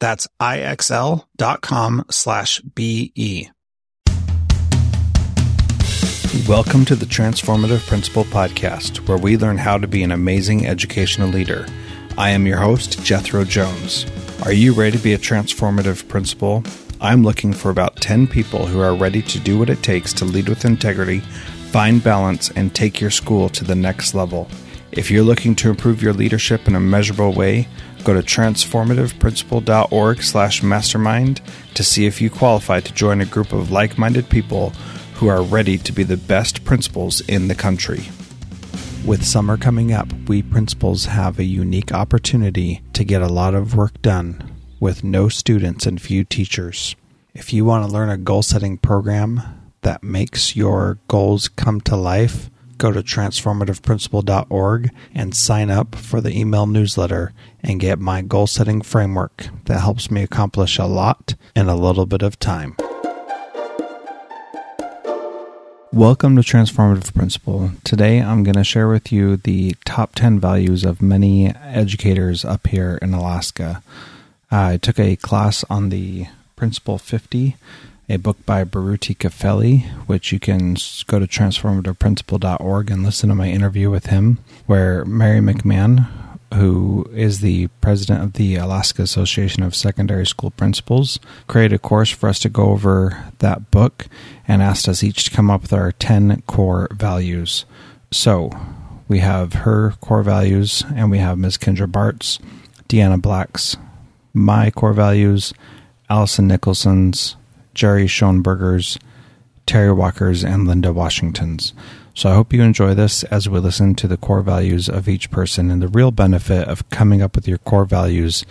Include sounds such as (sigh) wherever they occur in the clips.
That's ixl.com slash BE. Welcome to the Transformative Principal Podcast, where we learn how to be an amazing educational leader. I am your host, Jethro Jones. Are you ready to be a transformative principal? I'm looking for about 10 people who are ready to do what it takes to lead with integrity, find balance, and take your school to the next level. If you're looking to improve your leadership in a measurable way, go to transformativeprincipal.org slash mastermind to see if you qualify to join a group of like-minded people who are ready to be the best principals in the country. With summer coming up, we principals have a unique opportunity to get a lot of work done with no students and few teachers. If you want to learn a goal setting program that makes your goals come to life, go to transformativeprincipal.org and sign up for the email newsletter and get my goal setting framework that helps me accomplish a lot in a little bit of time. Welcome to Transformative Principal. Today I'm going to share with you the top 10 values of many educators up here in Alaska. I took a class on the Principal 50 a book by Baruti Kafele, which you can go to transformativeprincipal.org and listen to my interview with him, where Mary McMahon, who is the president of the Alaska Association of Secondary School Principals, created a course for us to go over that book and asked us each to come up with our 10 core values. So we have her core values, and we have Ms. Kendra Bart's, Deanna Black's, my core values, Allison Nicholson's, Jerry Schoenberger's, Terry Walker's, and Linda Washington's. So I hope you enjoy this as we listen to the core values of each person. And the real benefit of coming up with your core values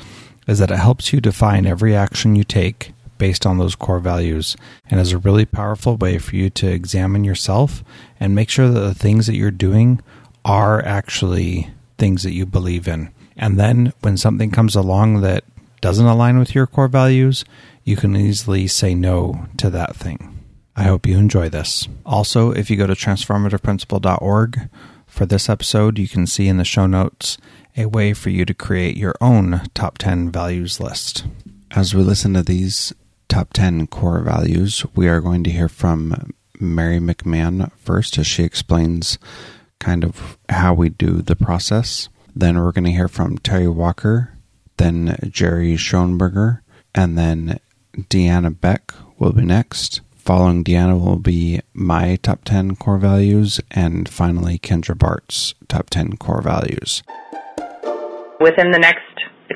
is that it helps you define every action you take based on those core values and is a really powerful way for you to examine yourself and make sure that the things that you're doing are actually things that you believe in. And then when something comes along that doesn't align with your core values, you can easily say no to that thing. I hope you enjoy this. Also, if you go to transformativeprincipal.org for this episode, you can see in the show notes a way for you to create your own top 10 values list. As we listen to these top 10 core values, we are going to hear from Mary McMahon first as she explains kind of how we do the process. Then we're going to hear from Terry Walker, then Jerry Schoenberger, and then Deanna Beck will be next. Following Deanna will be my top 10 core values, and finally, Kendra Bart's top 10 core values. Within the next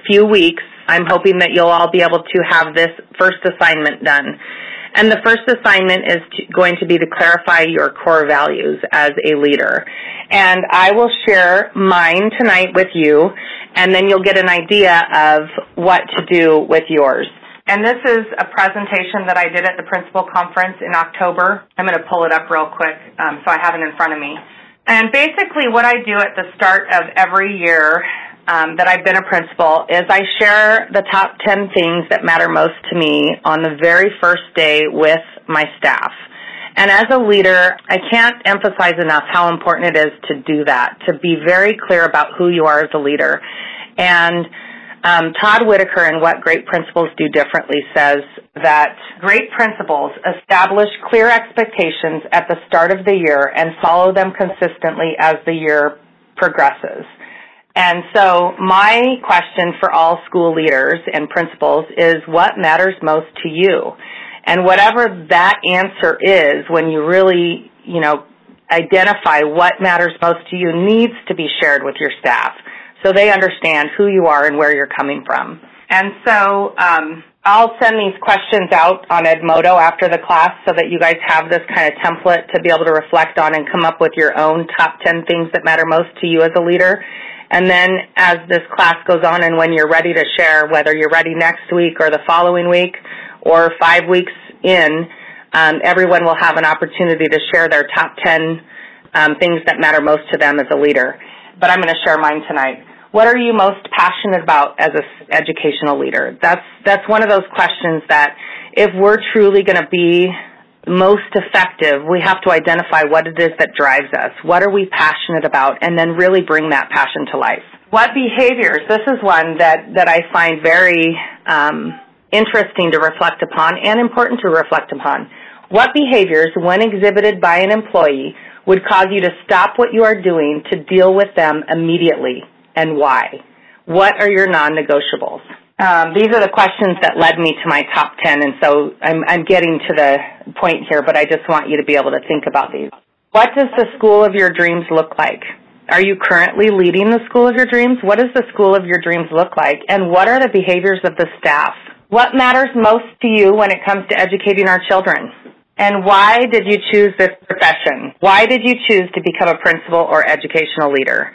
few weeks, I'm hoping that you'll all be able to have this first assignment done. And the first assignment is to, going to be to clarify your core values as a leader. And I will share mine tonight with you, and then you'll get an idea of what to do with yours. And this is a presentation that I did at the principal conference in October. I'm going to pull it up real quick um, so I have it in front of me. And basically, what I do at the start of every year um, that I've been a principal is I share the top 10 things that matter most to me on the very first day with my staff. And as a leader, I can't emphasize enough how important it is to do that, to be very clear about who you are as a leader. And um, Todd Whitaker in What Great Principals Do Differently says that great principals establish clear expectations at the start of the year and follow them consistently as the year progresses. And so my question for all school leaders and principals is what matters most to you? And whatever that answer is when you really, you know, identify what matters most to you needs to be shared with your staff so they understand who you are and where you're coming from. And so um, I'll send these questions out on Edmodo after the class so that you guys have this kind of template to be able to reflect on and come up with your own top 10 things that matter most to you as a leader. And then as this class goes on and when you're ready to share, whether you're ready next week or the following week or five weeks in, um, everyone will have an opportunity to share their top 10 um, things that matter most to them as a leader. But I'm going to share mine tonight. What are you most passionate about as an educational leader? That's that's one of those questions that if we're truly going to be most effective, we have to identify what it is that drives us. What are we passionate about? And then really bring that passion to life. What behaviors? This is one that, that I find very um, interesting to reflect upon and important to reflect upon. What behaviors, when exhibited by an employee, would cause you to stop what you are doing to deal with them immediately? And why? What are your non-negotiables? Um, these are the questions that led me to my top 10, and so I'm, I'm getting to the point here, but I just want you to be able to think about these. What does the school of your dreams look like? Are you currently leading the school of your dreams? What does the school of your dreams look like? And what are the behaviors of the staff? What matters most to you when it comes to educating our children? And why did you choose this profession? Why did you choose to become a principal or educational leader?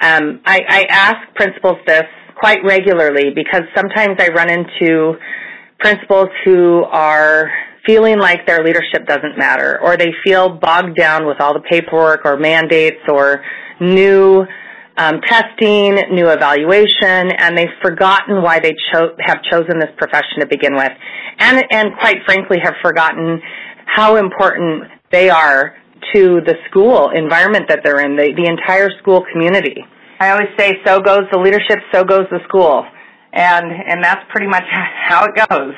Um, I, I ask principals this quite regularly because sometimes I run into principals who are feeling like their leadership doesn't matter or they feel bogged down with all the paperwork or mandates or new um, testing, new evaluation, and they've forgotten why they cho- have chosen this profession to begin with, and and quite frankly have forgotten how important they are to the school environment that they're in, the, the entire school community. I always say, so goes the leadership, so goes the school. And, and that's pretty much (laughs) how it goes.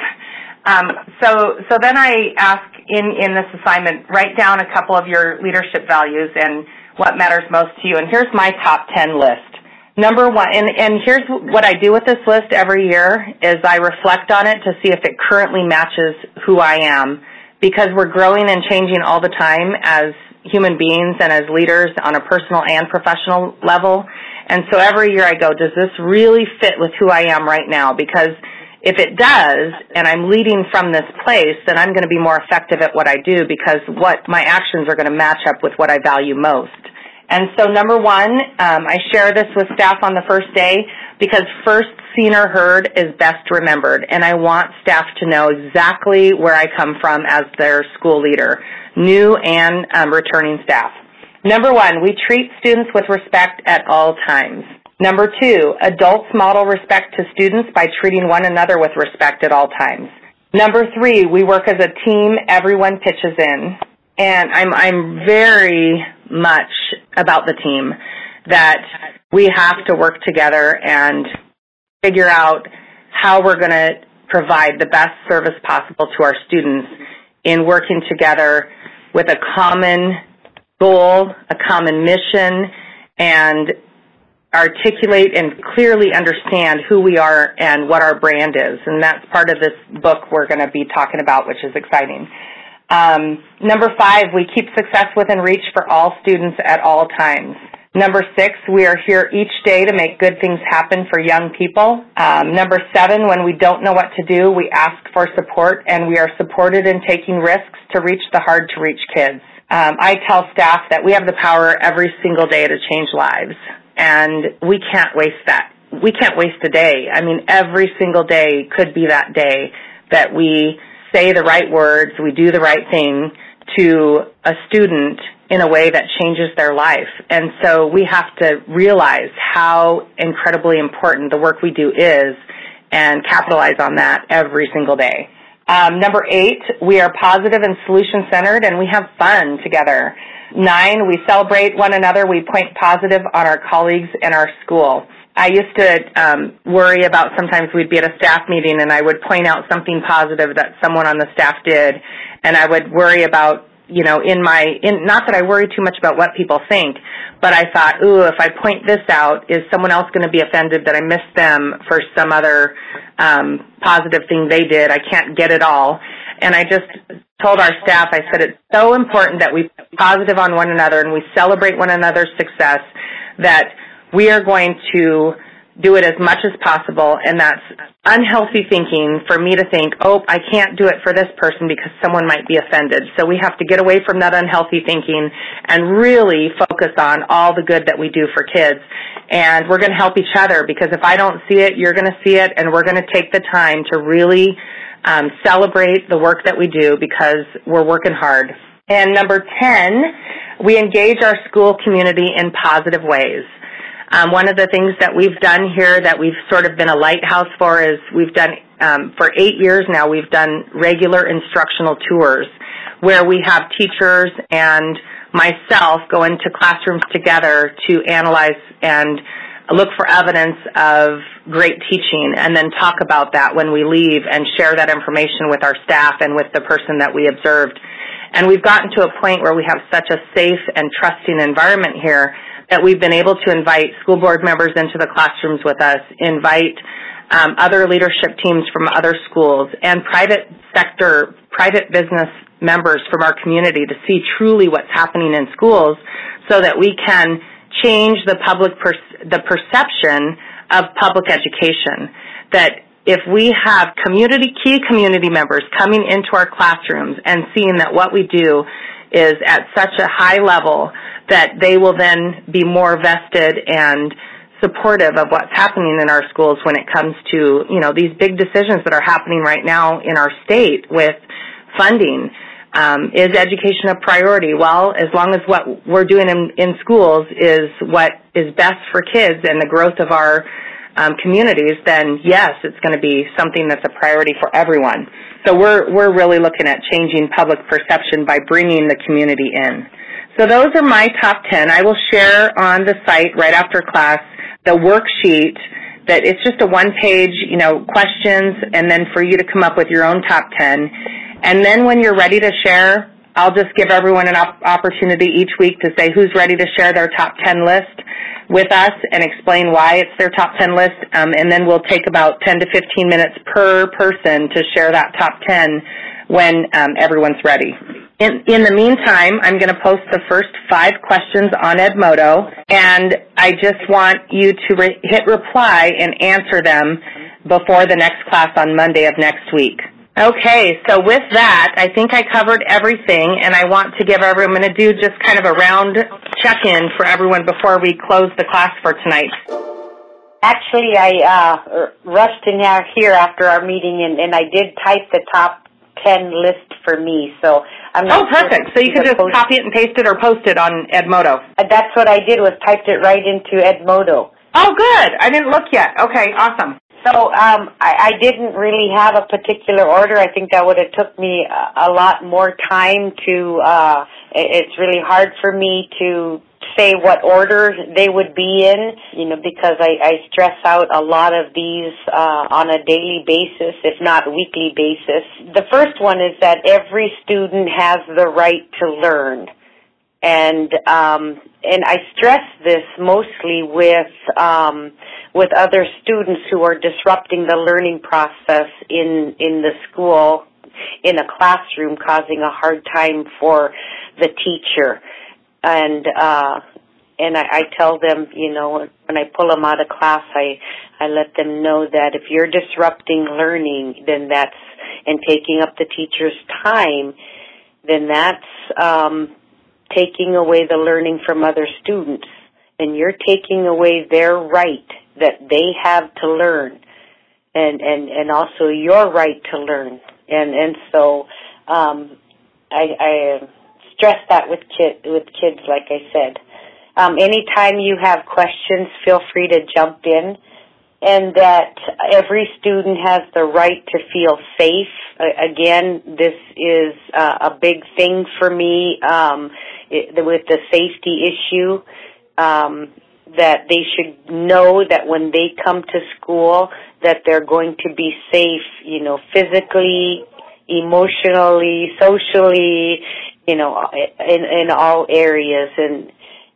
Um, so, so then I ask in, in this assignment, write down a couple of your leadership values and what matters most to you. And here's my top 10 list. Number one, and, and here's what I do with this list every year is I reflect on it to see if it currently matches who I am because we're growing and changing all the time as human beings and as leaders on a personal and professional level. And so every year I go, does this really fit with who I am right now? Because if it does, and I'm leading from this place, then I'm going to be more effective at what I do because what my actions are going to match up with what I value most. And so number one, um, I share this with staff on the first day because first seen or heard is best remembered. And I want staff to know exactly where I come from as their school leader, new and um, returning staff. Number one, we treat students with respect at all times. Number two, adults model respect to students by treating one another with respect at all times. Number three, we work as a team, everyone pitches in. And I'm, I'm very much about the team that we have to work together and figure out how we're going to provide the best service possible to our students in working together with a common goal, a common mission, and articulate and clearly understand who we are and what our brand is. And that's part of this book we're going to be talking about, which is exciting. Um, number five, we keep success within reach for all students at all times. Number six, we are here each day to make good things happen for young people. Um, number seven, when we don't know what to do, we ask for support and we are supported in taking risks to reach the hard to reach kids. Um, I tell staff that we have the power every single day to change lives, and we can't waste that. We can't waste a day. I mean, every single day could be that day that we say the right words, we do the right thing to a student in a way that changes their life. And so we have to realize how incredibly important the work we do is and capitalize on that every single day. Um, number eight, we are positive and solution centered and we have fun together. Nine, we celebrate one another. We point positive on our colleagues and our school. I used to um, worry about sometimes we'd be at a staff meeting and I would point out something positive that someone on the staff did, and I would worry about you know, in my, in, not that I worry too much about what people think, but I thought, ooh, if I point this out, is someone else going to be offended that I missed them for some other um, positive thing they did? I can't get it all. And I just told our staff, I said, it's so important that we positive on one another and we celebrate one another's success that we are going to do it as much as possible and that's unhealthy thinking for me to think, oh, I can't do it for this person because someone might be offended. So we have to get away from that unhealthy thinking and really focus on all the good that we do for kids. And we're going to help each other because if I don't see it, you're going to see it and we're going to take the time to really um, celebrate the work that we do because we're working hard. And number 10, we engage our school community in positive ways. Um, one of the things that we've done here that we've sort of been a lighthouse for is we've done, um, for eight years now, we've done regular instructional tours where we have teachers and myself go into classrooms together to analyze and look for evidence of great teaching and then talk about that when we leave and share that information with our staff and with the person that we observed. And we've gotten to a point where we have such a safe and trusting environment here that we've been able to invite school board members into the classrooms with us, invite um, other leadership teams from other schools, and private sector, private business members from our community to see truly what's happening in schools so that we can change the public per- the perception of public education. That if we have community key community members coming into our classrooms and seeing that what we do is at such a high level that they will then be more vested and supportive of what's happening in our schools when it comes to, you know, these big decisions that are happening right now in our state with funding. Um, is education a priority? Well, as long as what we're doing in, in schools is what is best for kids and the growth of our um, communities, then yes, it's going to be something that's a priority for everyone. So we're we're really looking at changing public perception by bringing the community in. So those are my top 10. I will share on the site right after class the worksheet that it's just a one page, you know, questions and then for you to come up with your own top 10. And then when you're ready to share, I'll just give everyone an op- opportunity each week to say who's ready to share their top 10 list with us and explain why it's their top 10 list. Um, and then we'll take about 10 to 15 minutes per person to share that top 10 when um, everyone's ready. In, in the meantime, I'm going to post the first five questions on Edmodo, and I just want you to re- hit reply and answer them before the next class on Monday of next week. Okay, so with that, I think I covered everything, and I want to give everyone, I'm going to do just kind of a round check-in for everyone before we close the class for tonight. Actually, I uh, rushed in here after our meeting, and, and I did type the top 10 list for me, so I'm not Oh, perfect. So you can just post- copy it and paste it or post it on Edmodo. Uh, that's what I did was typed it right into Edmodo. Oh, good. I didn't look yet. Okay, awesome. So um, I, I didn't really have a particular order. I think that would have took me a, a lot more time to. Uh, it's really hard for me to say what order they would be in, you know, because I, I stress out a lot of these uh, on a daily basis, if not weekly basis. The first one is that every student has the right to learn. And um, and I stress this mostly with um, with other students who are disrupting the learning process in in the school in a classroom, causing a hard time for the teacher and uh and I, I tell them, you know, when I pull them out of class, I I let them know that if you're disrupting learning, then that's and taking up the teacher's time, then that's um, taking away the learning from other students, and you're taking away their right that they have to learn, and and and also your right to learn, and and so um, I, I stress that with with kids, like I said. Um, anytime you have questions, feel free to jump in and that every student has the right to feel safe. again, this is uh, a big thing for me um, it, with the safety issue. Um, that they should know that when they come to school, that they're going to be safe. You know, physically, emotionally, socially. You know, in in all areas, and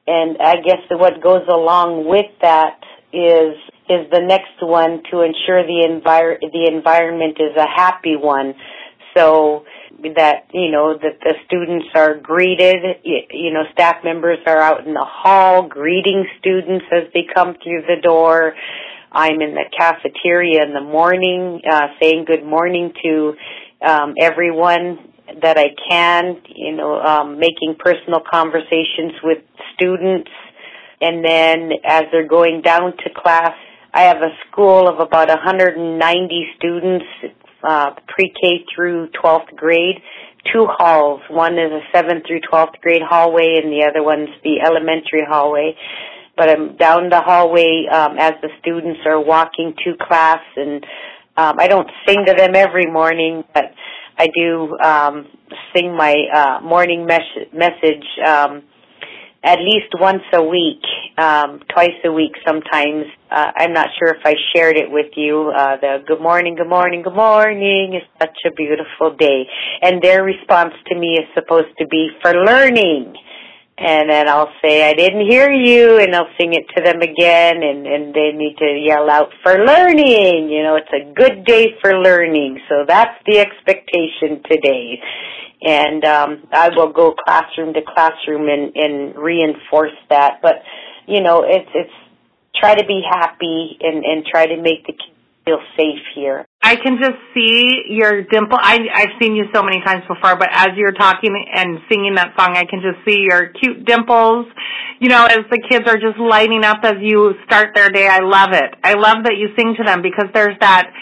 and I guess what goes along with that is is the next one to ensure the envir- the environment is a happy one. So that you know that the students are greeted you know staff members are out in the hall greeting students as they come through the door. I'm in the cafeteria in the morning uh saying good morning to um everyone that i can you know um making personal conversations with students and then as they're going down to class I have a school of about 190 students, uh, pre-K through 12th grade, two halls. One is a 7th through 12th grade hallway and the other one's the elementary hallway. But I'm down the hallway um, as the students are walking to class and um, I don't sing to them every morning, but I do um, sing my uh, morning mes- message um, at least once a week, um, twice a week sometimes. Uh, I'm not sure if I shared it with you. Uh, the good morning, good morning, good morning is such a beautiful day. And their response to me is supposed to be for learning. And then I'll say, I didn't hear you, and I'll sing it to them again, and, and they need to yell out for learning. You know, it's a good day for learning. So that's the expectation today and um, I will go classroom to classroom and, and reinforce that. But you know, it's it's try to be happy and and try to make the kids feel safe here. I can just see your dimple. I I've seen you so many times before, but as you're talking and singing that song, I can just see your cute dimples. You know, as the kids are just lighting up as you start their day. I love it. I love that you sing to them because there's that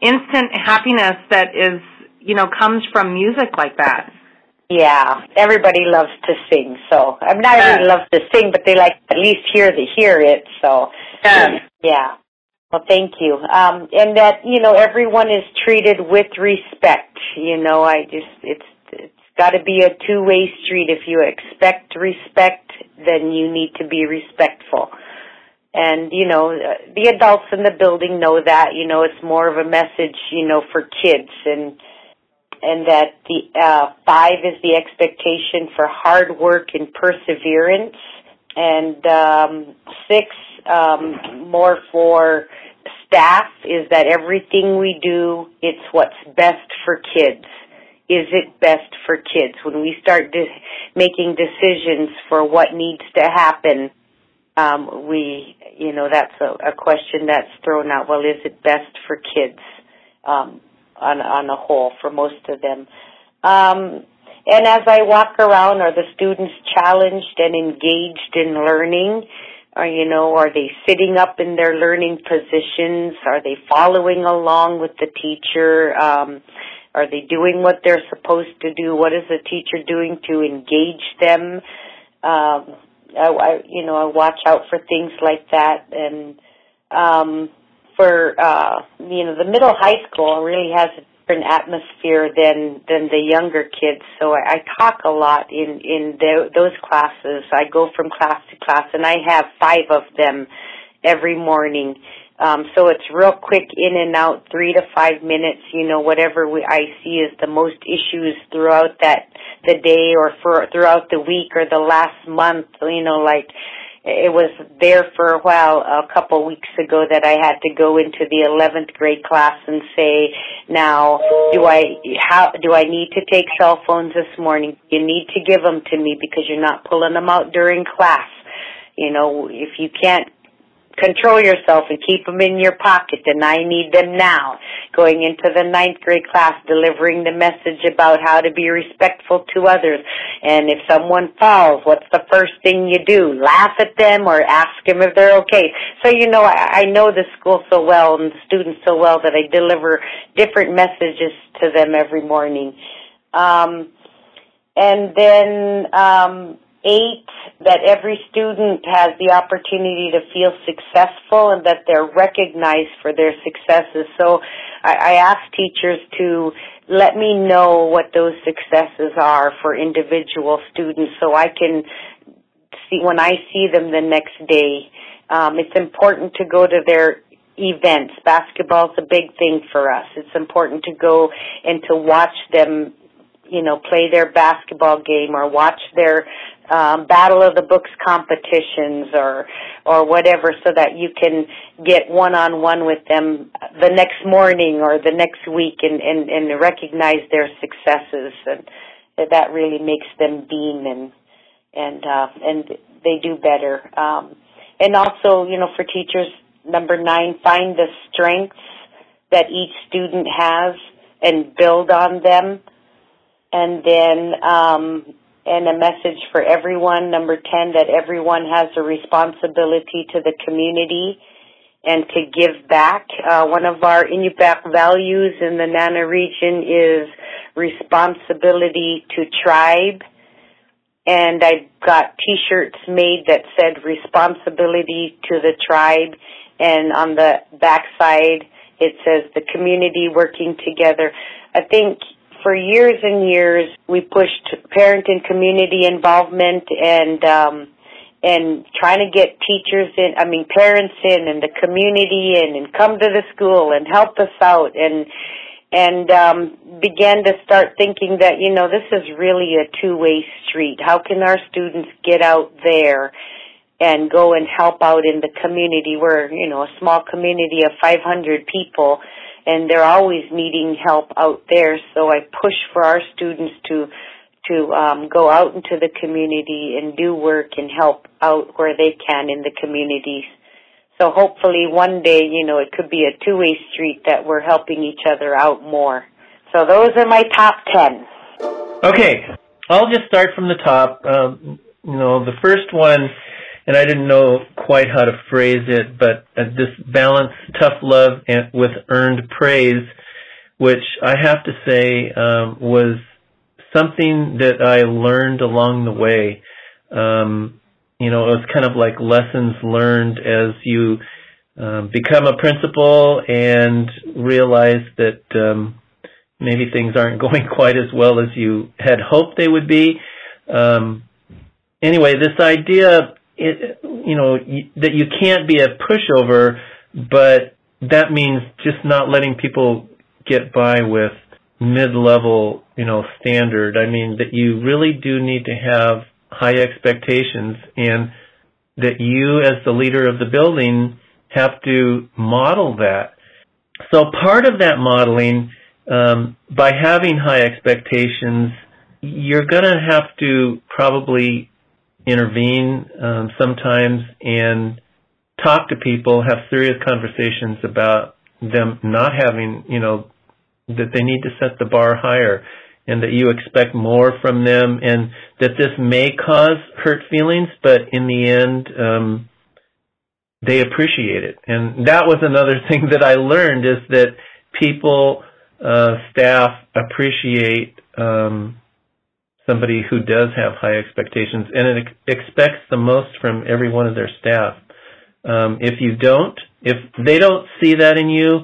instant happiness that is you know, comes from music like that. Yeah, everybody loves to sing. So I'm not yeah. really love to sing, but they like at least hear the hear it. So yeah. Well, thank you. Um, and that you know everyone is treated with respect. You know, I just it's it's got to be a two way street. If you expect respect, then you need to be respectful. And you know, the adults in the building know that. You know, it's more of a message. You know, for kids and and that the uh, five is the expectation for hard work and perseverance, and um, six um, more for staff is that everything we do, it's what's best for kids. Is it best for kids? When we start de- making decisions for what needs to happen, um, we, you know, that's a, a question that's thrown out. Well, is it best for kids? Um, on on a whole for most of them. Um, and as I walk around, are the students challenged and engaged in learning? Or, you know, are they sitting up in their learning positions? Are they following along with the teacher? Um, are they doing what they're supposed to do? What is the teacher doing to engage them? Um, I, I, you know, I watch out for things like that, and um, for uh, you know the middle high school really has different atmosphere than than the younger kids. So I, I talk a lot in in the, those classes. I go from class to class, and I have five of them every morning. Um, so it's real quick in and out, three to five minutes. You know, whatever we, I see is the most issues throughout that the day or for throughout the week or the last month. You know, like it was there for a while a couple weeks ago that I had to go into the 11th grade class and say, now, do I, how, do I need to take cell phones this morning? You need to give them to me because you're not pulling them out during class. You know, if you can't control yourself and keep them in your pocket and I need them now. Going into the ninth grade class, delivering the message about how to be respectful to others. And if someone falls, what's the first thing you do? Laugh at them or ask them if they're okay. So, you know, I, I know the school so well and the students so well that I deliver different messages to them every morning. Um, and then um, eight that every student has the opportunity to feel successful and that they're recognized for their successes. So I, I ask teachers to let me know what those successes are for individual students so I can see when I see them the next day. Um, it's important to go to their events. Basketball is a big thing for us. It's important to go and to watch them, you know, play their basketball game or watch their um, battle of the books competitions or or whatever, so that you can get one on one with them the next morning or the next week and, and and recognize their successes, and that really makes them beam and and uh, and they do better. Um, and also, you know, for teachers, number nine, find the strengths that each student has and build on them. And then, um, and a message for everyone, number 10, that everyone has a responsibility to the community and to give back. Uh, one of our Inupiaq values in the Nana region is responsibility to tribe and I got T-shirts made that said "Responsibility to the Tribe," and on the backside it says "The Community Working Together." I think for years and years we pushed parent and community involvement and um, and trying to get teachers in, I mean parents in, and the community in, and come to the school and help us out and and um, began to start thinking that you know this is really a two-way street. How can our students get out there and go and help out in the community? We're you know a small community of 500 people, and they're always needing help out there. So I push for our students to to um, go out into the community and do work and help out where they can in the communities. So hopefully one day, you know, it could be a two-way street that we're helping each other out more. So those are my top 10. Okay. I'll just start from the top. Um, you know, the first one, and I didn't know quite how to phrase it, but uh, this balance tough love and, with earned praise, which I have to say um, was something that I learned along the way. Um, you know, it was kind of like lessons learned as you um, become a principal and realize that um, maybe things aren't (laughs) going quite as well as you had hoped they would be. Um, anyway, this idea, you know, that you can't be a pushover, but that means just not letting people get by with mid-level, you know, standard. I mean, that you really do need to have high expectations and that you as the leader of the building have to model that. So part of that modeling, um, by having high expectations, you're going to have to probably intervene um, sometimes and talk to people, have serious conversations about them not having, you know, that they need to set the bar higher and that you expect more from them and that this may cause hurt feelings, but in the end, um, they appreciate it. And that was another (laughs) thing that I learned is that people, uh, staff appreciate, um, somebody who does have high expectations and it expects the most from every one of their staff. Um, if you don't, if they don't see that in you,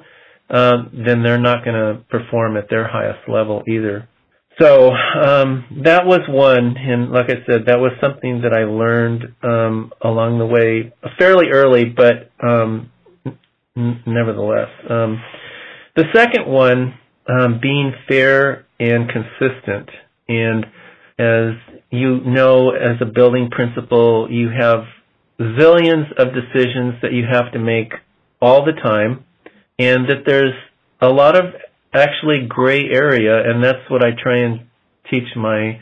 uh, then they're not going to perform at their highest level either. So um, that was one, and like I said, that was something that I learned um, along the way, fairly early, but um, n- nevertheless. Um, the second one, um, being fair and consistent, and as you know, as a building principal, you have zillions of decisions that you have to make all the time, and that there's a lot of actually gray area, and that's what I try and teach my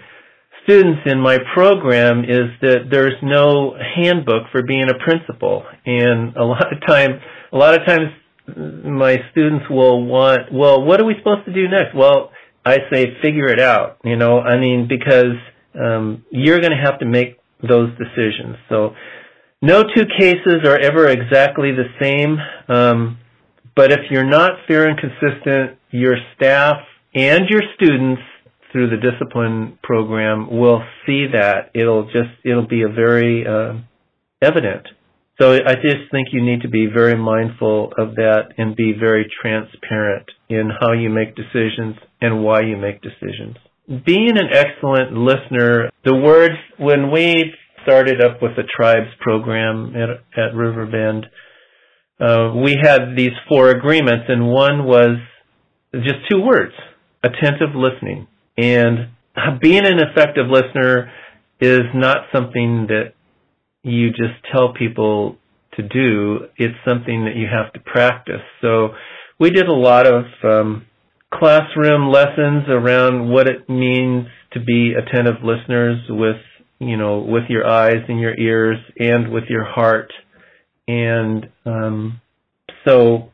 students in my program is that there's no handbook for being a principal, and a lot of time, a lot of times, my students will want, well, what are we supposed to do next? Well, I say figure it out. You know, I mean because um, you're going to have to make those decisions. So no two cases are ever exactly the same. Um, but if you're not fair and consistent, your staff and your students through the discipline program will see that. It'll just it'll be a very uh, evident. So I just think you need to be very mindful of that and be very transparent in how you make decisions and why you make decisions. Being an excellent listener, the words when we started up with the tribes program at, at Riverbend, uh, we had these four agreements, and one was just two words: attentive listening. And being an effective listener is not something that you just tell people to do. It's something that you have to practice. So we did a lot of um, classroom lessons around what it means to be attentive listeners with you know with your eyes and your ears and with your heart. And um, so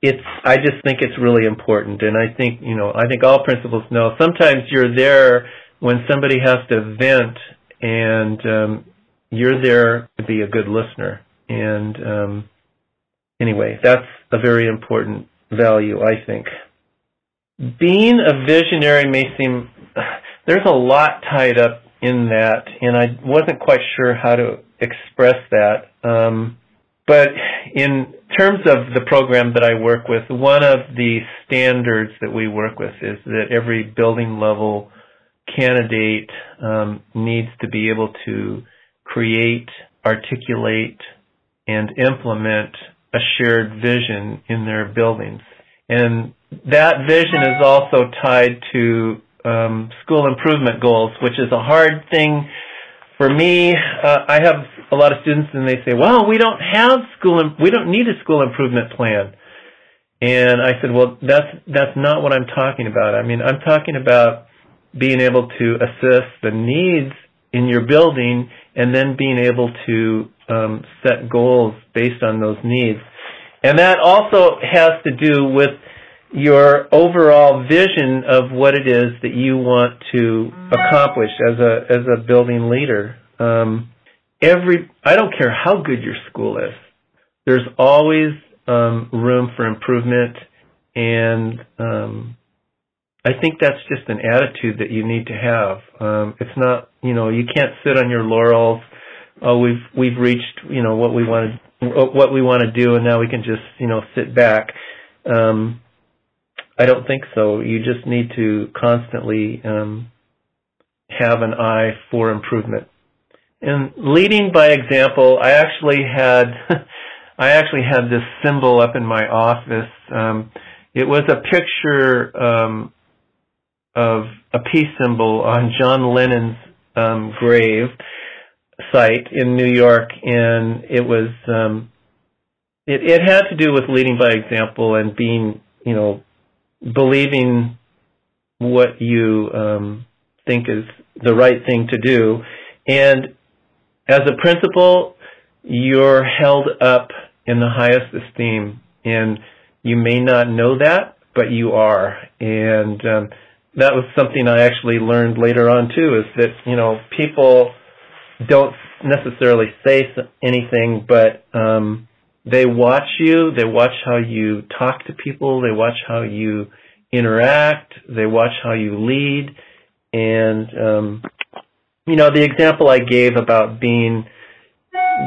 it's I just think it's really important. And I think you know I think all principals know sometimes you're there when somebody has to vent and um, you're there to be a good listener. And um, anyway that's a very important value I think being a visionary may seem there's a lot tied up in that, and I wasn't quite sure how to express that. Um, but in terms of the program that I work with, one of the standards that we work with is that every building level candidate um, needs to be able to create, articulate, and implement a shared vision in their buildings. And that vision is also tied to um, school improvement goals, which is a hard thing for me. Uh, I have a lot of students, and they say, "Well, we don't have school. Im- we don't need a school improvement plan." And I said, "Well, that's that's not what I'm talking about. I mean, I'm talking about being able to assess the needs in your building, and then being able to um, set goals based on those needs." And that also has to do with your overall vision of what it is that you want to accomplish as a as a building leader. Um, every I don't care how good your school is, there's always um, room for improvement, and um, I think that's just an attitude that you need to have. Um, it's not you know you can't sit on your laurels. Oh, we've we've reached you know what we want to what we want to do, and now we can just you know sit back. Um, I don't think so. You just need to constantly um, have an eye for improvement. And leading by example, I actually had (laughs) I actually had this symbol up in my office. Um, it was a picture um, of a peace symbol on John Lennon's um, grave site in New York, and it was um, it, it had to do with leading by example and being you know believing what you um, think is the right thing to do. And as a principal, you're held up in the highest esteem. And you may not know that, but you are. And um, that was something I actually learned later on too, is that, you know, people don't necessarily say anything, but um, they watch you, they watch how you talk to people, they watch how you interact, they watch how you lead, and um, you know the example I gave about being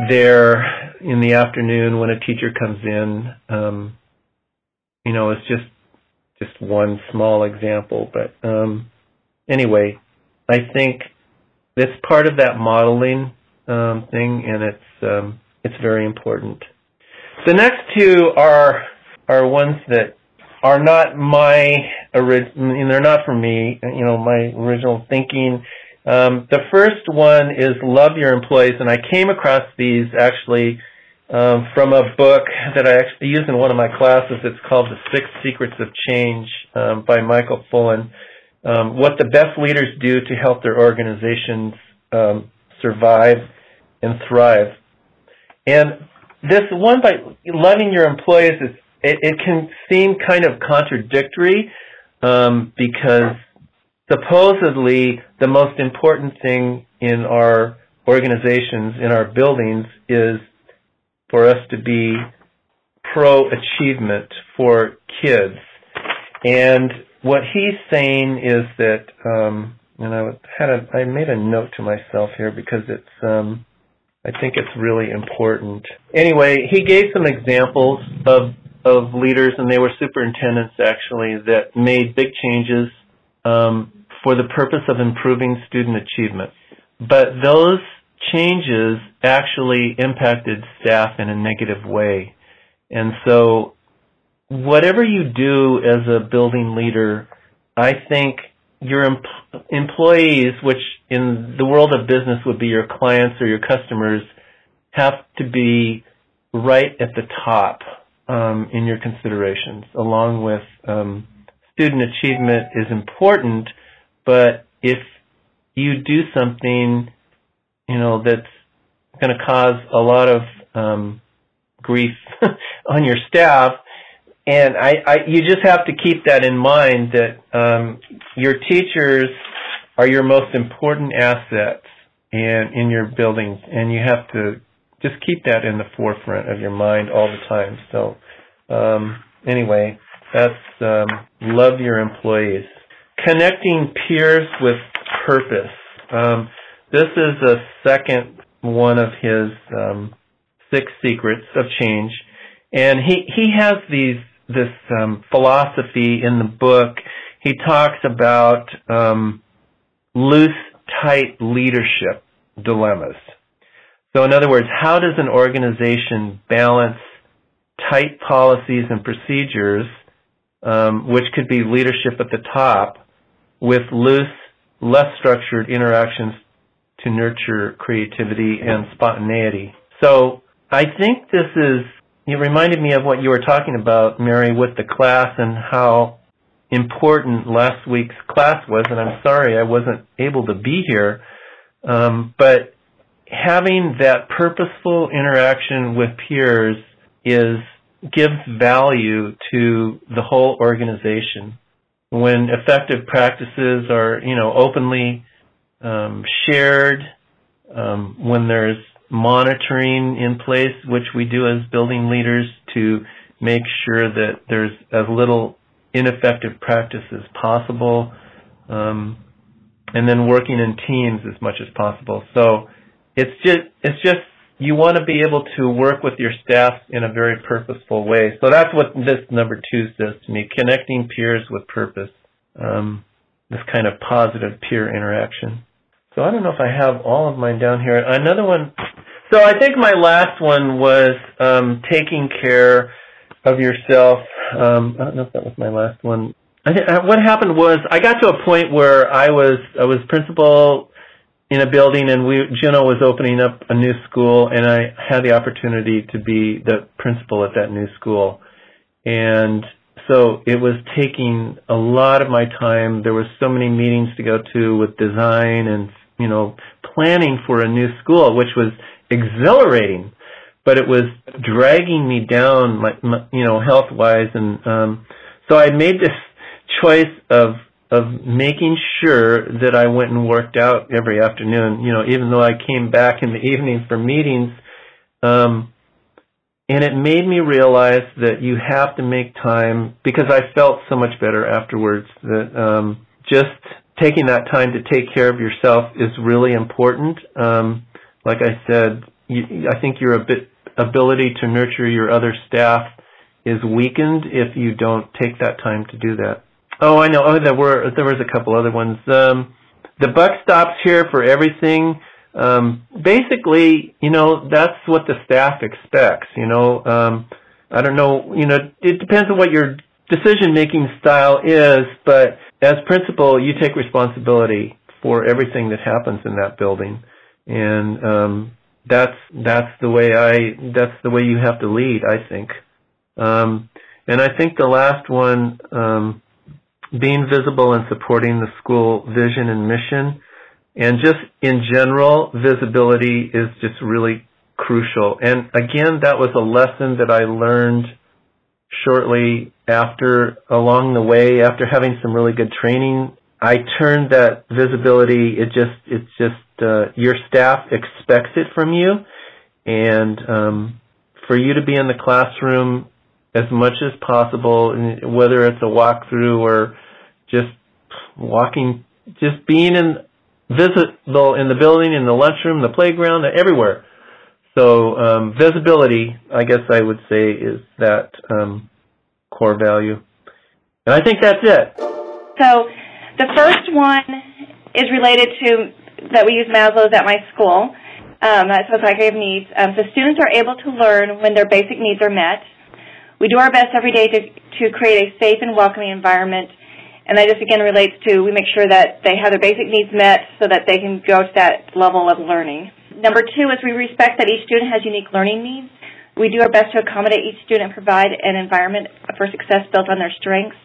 there in the afternoon when a teacher comes in, um, you know, it's just just one small example, but um, anyway, I think it's part of that modeling um, thing, and it's um, it's very important. The next two are are ones that are not my original, they're not for me, you know, my original thinking. Um, the first one is love your employees, and I came across these actually um, from a book that I actually used in one of my classes. It's called The Six Secrets of Change um, by Michael Fullan. Um, what the best leaders do to help their organizations um, survive and thrive. And this one by loving your employees is it, it can seem kind of contradictory um, because supposedly the most important thing in our organizations, in our buildings, is for us to be pro achievement for kids. And what he's saying is that, um, and I had a, I made a note to myself here because it's, um, I think it's really important. Anyway, he gave some examples of of leaders, and they were superintendents actually that made big changes um, for the purpose of improving student achievement. But those changes actually impacted staff in a negative way. And so whatever you do as a building leader, I think your em- employees, which in the world of business would be your clients or your customers, have to be right at the top um, in your considerations, along with um, student achievement is important, but if you do something, you know, that's going to cause a lot of um, grief (laughs) on your staff, and I, I, you just have to keep that in mind that um, your teachers are your most important assets in in your buildings, and you have to just keep that in the forefront of your mind all the time. So, um, anyway, that's um, love your employees. Connecting peers with purpose. Um, this is a second one of his um, six secrets of change, and he he has these this um, philosophy in the book. He talks about um, loose, tight leadership dilemmas. So, in other words, how does an organization balance tight policies and procedures, um, which could be leadership at the top, with loose, less structured interactions to nurture creativity and spontaneity? So, I think this is it reminded me of what you were talking about, Mary, with the class and how important last week's class was. And I'm sorry I wasn't able to be here. Um, but having that purposeful interaction with peers is gives value to the whole organization. When effective practices are, you know, openly um, shared, um, when there's monitoring in place, which we do as building leaders to make sure that there's as little ineffective practice as possible, um, and then working in teams as much as possible. So it's just it's just you want to be able to work with your staff in a very purposeful way. So that's what this number two says to me: connecting peers with purpose. Um, this kind of positive peer interaction. So I don't know if I have all of mine down here. Another one so I think my last one was um, taking care of yourself. Um, I don't know if that was my last one. I th- uh, what happened was I got to a point where I was I was principal in a building, and we Juneau was opening up a new school, and I had the opportunity to be the principal at that new school, and so it was taking a lot of my time. There were so many meetings to go to with design and you know planning for a new school, which was exhilarating, but it was dragging me down, my, my, you know, health wise, and um, so I made this choice of of making sure that I went and worked out every afternoon. You know, even though I came back in the evening for meetings, um, and it made me realize that you have to make time because I felt so much better afterwards. That um, just taking that time to take care of yourself is really important. Um, like I said, you, I think your ability to nurture your other staff is weakened if you don't take that time to do that. Oh, I know. Oh, there were there was a couple other ones. Um, the buck stops here for everything. Um, basically, you know, that's what the staff expects. You know, um, I don't know. You know, it depends on what your decision making style is, but as principal, you take responsibility for everything that happens in that building and um, that's that's the way I that's the way you have to lead. I think, um, and I think the last one, um, being visible and supporting the school vision and mission, and just in general, visibility is just really crucial. And again, that was a lesson that I learned shortly after along the way after having some really good training I turned that visibility. It just it's just uh, your staff expects it from you, and um, for you to be in the classroom as much as possible, whether it's a walkthrough or just walking, just being in visible in the building, in the lunchroom, the playground, everywhere. So um, visibility, I guess I would say, is that um, core value. And I think that's it. So the first one is related to that we use Maslow's at my school. Um, that's socioeconomic needs. Um, so students are able to learn when their basic needs are met. We do our best every day to, to create a safe and welcoming environment. And that just again relates to we make sure that they have their basic needs met so that they can go to that level of learning. Number two is we respect that each student has unique learning needs. We do our best to accommodate each student and provide an environment for success built on their strengths.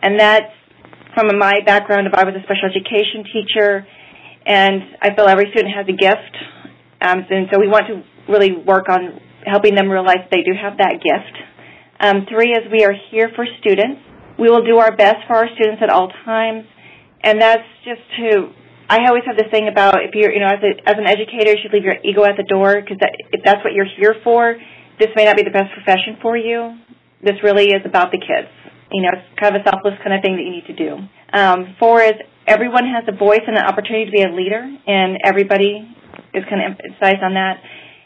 And that's from my background of I was a special education teacher, and I feel every student has a gift. Um, and so we want to really work on helping them realize they do have that gift. Um, three is we are here for students. We will do our best for our students at all times, and that's just to. I always have this thing about if you're, you know, as, a, as an educator, you should leave your ego at the door because that, if that's what you're here for, this may not be the best profession for you. This really is about the kids. You know, it's kind of a selfless kind of thing that you need to do. Um, four is everyone has a voice and an opportunity to be a leader, and everybody is kind of emphasized on that.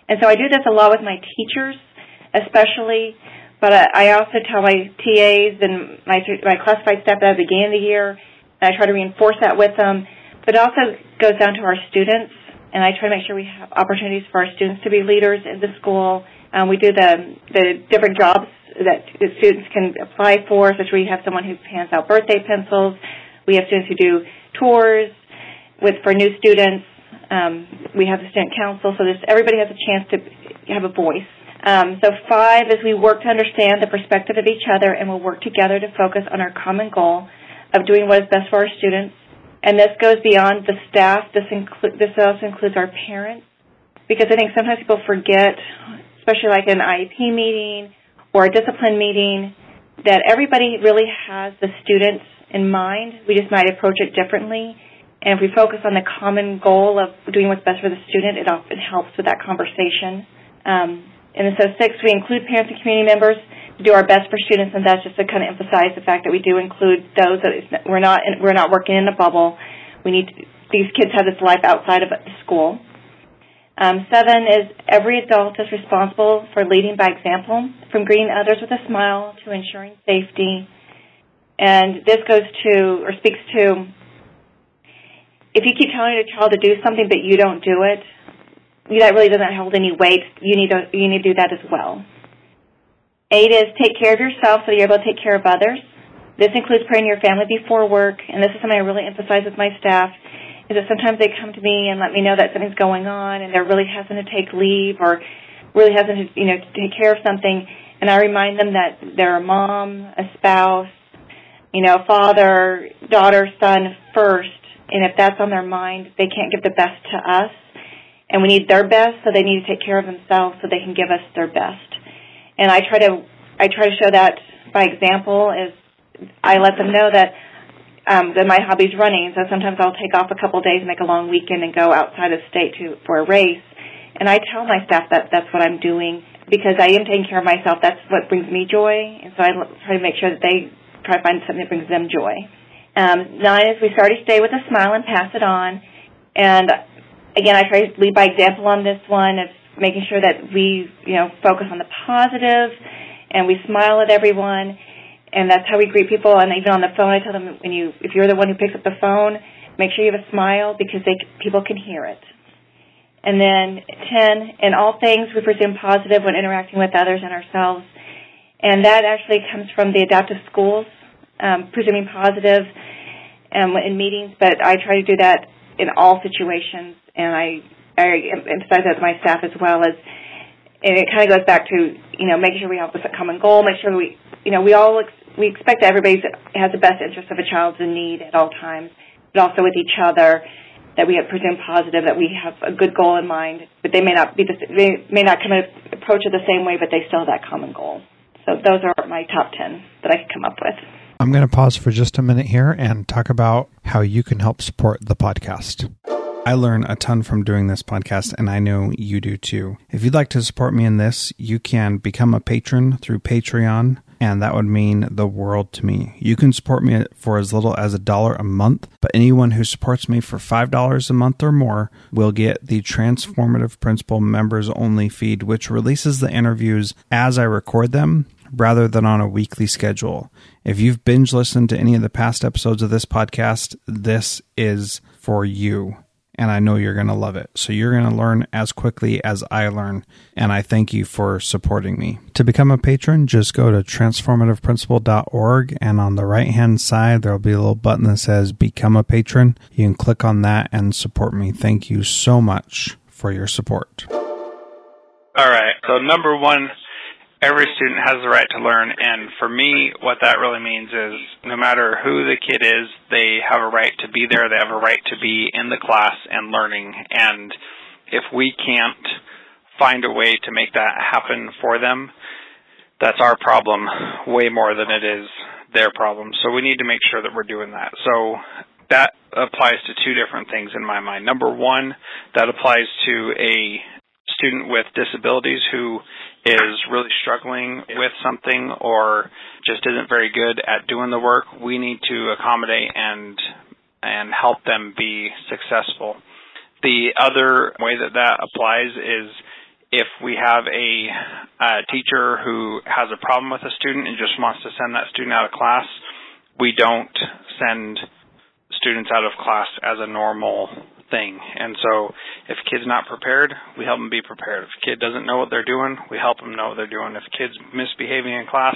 And so I do this a lot with my teachers, especially, but I also tell my TAs and my my classified staff at the beginning of the year, and I try to reinforce that with them. But it also goes down to our students, and I try to make sure we have opportunities for our students to be leaders in the school. Um, we do the the different jobs that students can apply for, such as we have someone who hands out birthday pencils. We have students who do tours with for new students. Um, we have the student council, so everybody has a chance to have a voice. Um, so five is we work to understand the perspective of each other, and we'll work together to focus on our common goal of doing what is best for our students. And this goes beyond the staff. This inclu- this also includes our parents, because I think sometimes people forget, especially like an IEP meeting or a discipline meeting that everybody really has the students in mind. We just might approach it differently. And if we focus on the common goal of doing what's best for the student, it often helps with that conversation. Um, and so six, we include parents and community members to do our best for students, and that's just to kind of emphasize the fact that we do include those that we're not we're not working in a bubble. We need to, these kids have this life outside of school. Um, seven is every adult is responsible for leading by example, from greeting others with a smile to ensuring safety. And this goes to, or speaks to, if you keep telling your child to do something but you don't do it, that really doesn't hold any weight. You need to, you need to do that as well. Eight is take care of yourself so that you're able to take care of others. This includes praying your family before work, and this is something I really emphasize with my staff is that sometimes they come to me and let me know that something's going on and they're really hesitant to take leave or really hesitant to, you know, to take care of something. And I remind them that they're a mom, a spouse, you know, father, daughter, son first. And if that's on their mind, they can't give the best to us. And we need their best, so they need to take care of themselves so they can give us their best. And I try to, I try to show that by example is I let them know that um, then my hobby's running, so sometimes I'll take off a couple of days, make a long weekend, and go outside of state to for a race. And I tell my staff that that's what I'm doing because I am taking care of myself. That's what brings me joy, and so I try to make sure that they try to find something that brings them joy. Um, nine is we start each day with a smile and pass it on. And again, I try to lead by example on this one of making sure that we, you know, focus on the positive and we smile at everyone and that's how we greet people. And even on the phone, I tell them when you, if you're the one who picks up the phone, make sure you have a smile because they people can hear it. And then ten, in all things, we presume positive when interacting with others and ourselves, and that actually comes from the adaptive schools, um, presuming positive um, in meetings. But I try to do that in all situations, and I I emphasize that to my staff as well as. And it kind of goes back to you know making sure we have a common goal, make sure we you know we all we expect that everybody has the best interest of a child's in need at all times, but also with each other that we have presumed positive, that we have a good goal in mind, but they may not be the, they may not come approach it the same way, but they still have that common goal. So those are my top ten that I could come up with. I'm going to pause for just a minute here and talk about how you can help support the podcast. I learn a ton from doing this podcast, and I know you do too. If you'd like to support me in this, you can become a patron through Patreon and that would mean the world to me. You can support me for as little as a dollar a month, but anyone who supports me for $5 a month or more will get the Transformative Principal members only feed, which releases the interviews as I record them rather than on a weekly schedule. If you've binge listened to any of the past episodes of this podcast, this is for you and I know you're going to love it. So you're going to learn as quickly as I learn, and I thank you for supporting me. To become a patron, just go to transformativeprincipal.org, and on the right hand side, there'll be a little button that says Become a Patron. You can click on that and support me. Thank you so much for your support. All right. So, number one, every student has the right to learn. And for me, what that really means is no matter who the kid is, they have a right to be there. They have a right to be in the class and learning. And if we can't find a way to make that happen for them, that's our problem way more than it is their problem. So we need to make sure that we're doing that. So that applies to two different things in my mind. Number one, that applies to a student with disabilities who is really struggling with something or just isn't very good at doing the work, we need to accommodate and and help them be successful. The other way that that applies is if we have a, a teacher who has a problem with a student and just wants to send that student out of class, we don't send students out of class as a normal thing. And so if a kid's not prepared, we help them be prepared. If a kid doesn't know what they're doing, we help them know what they're doing. If a kid's misbehaving in class,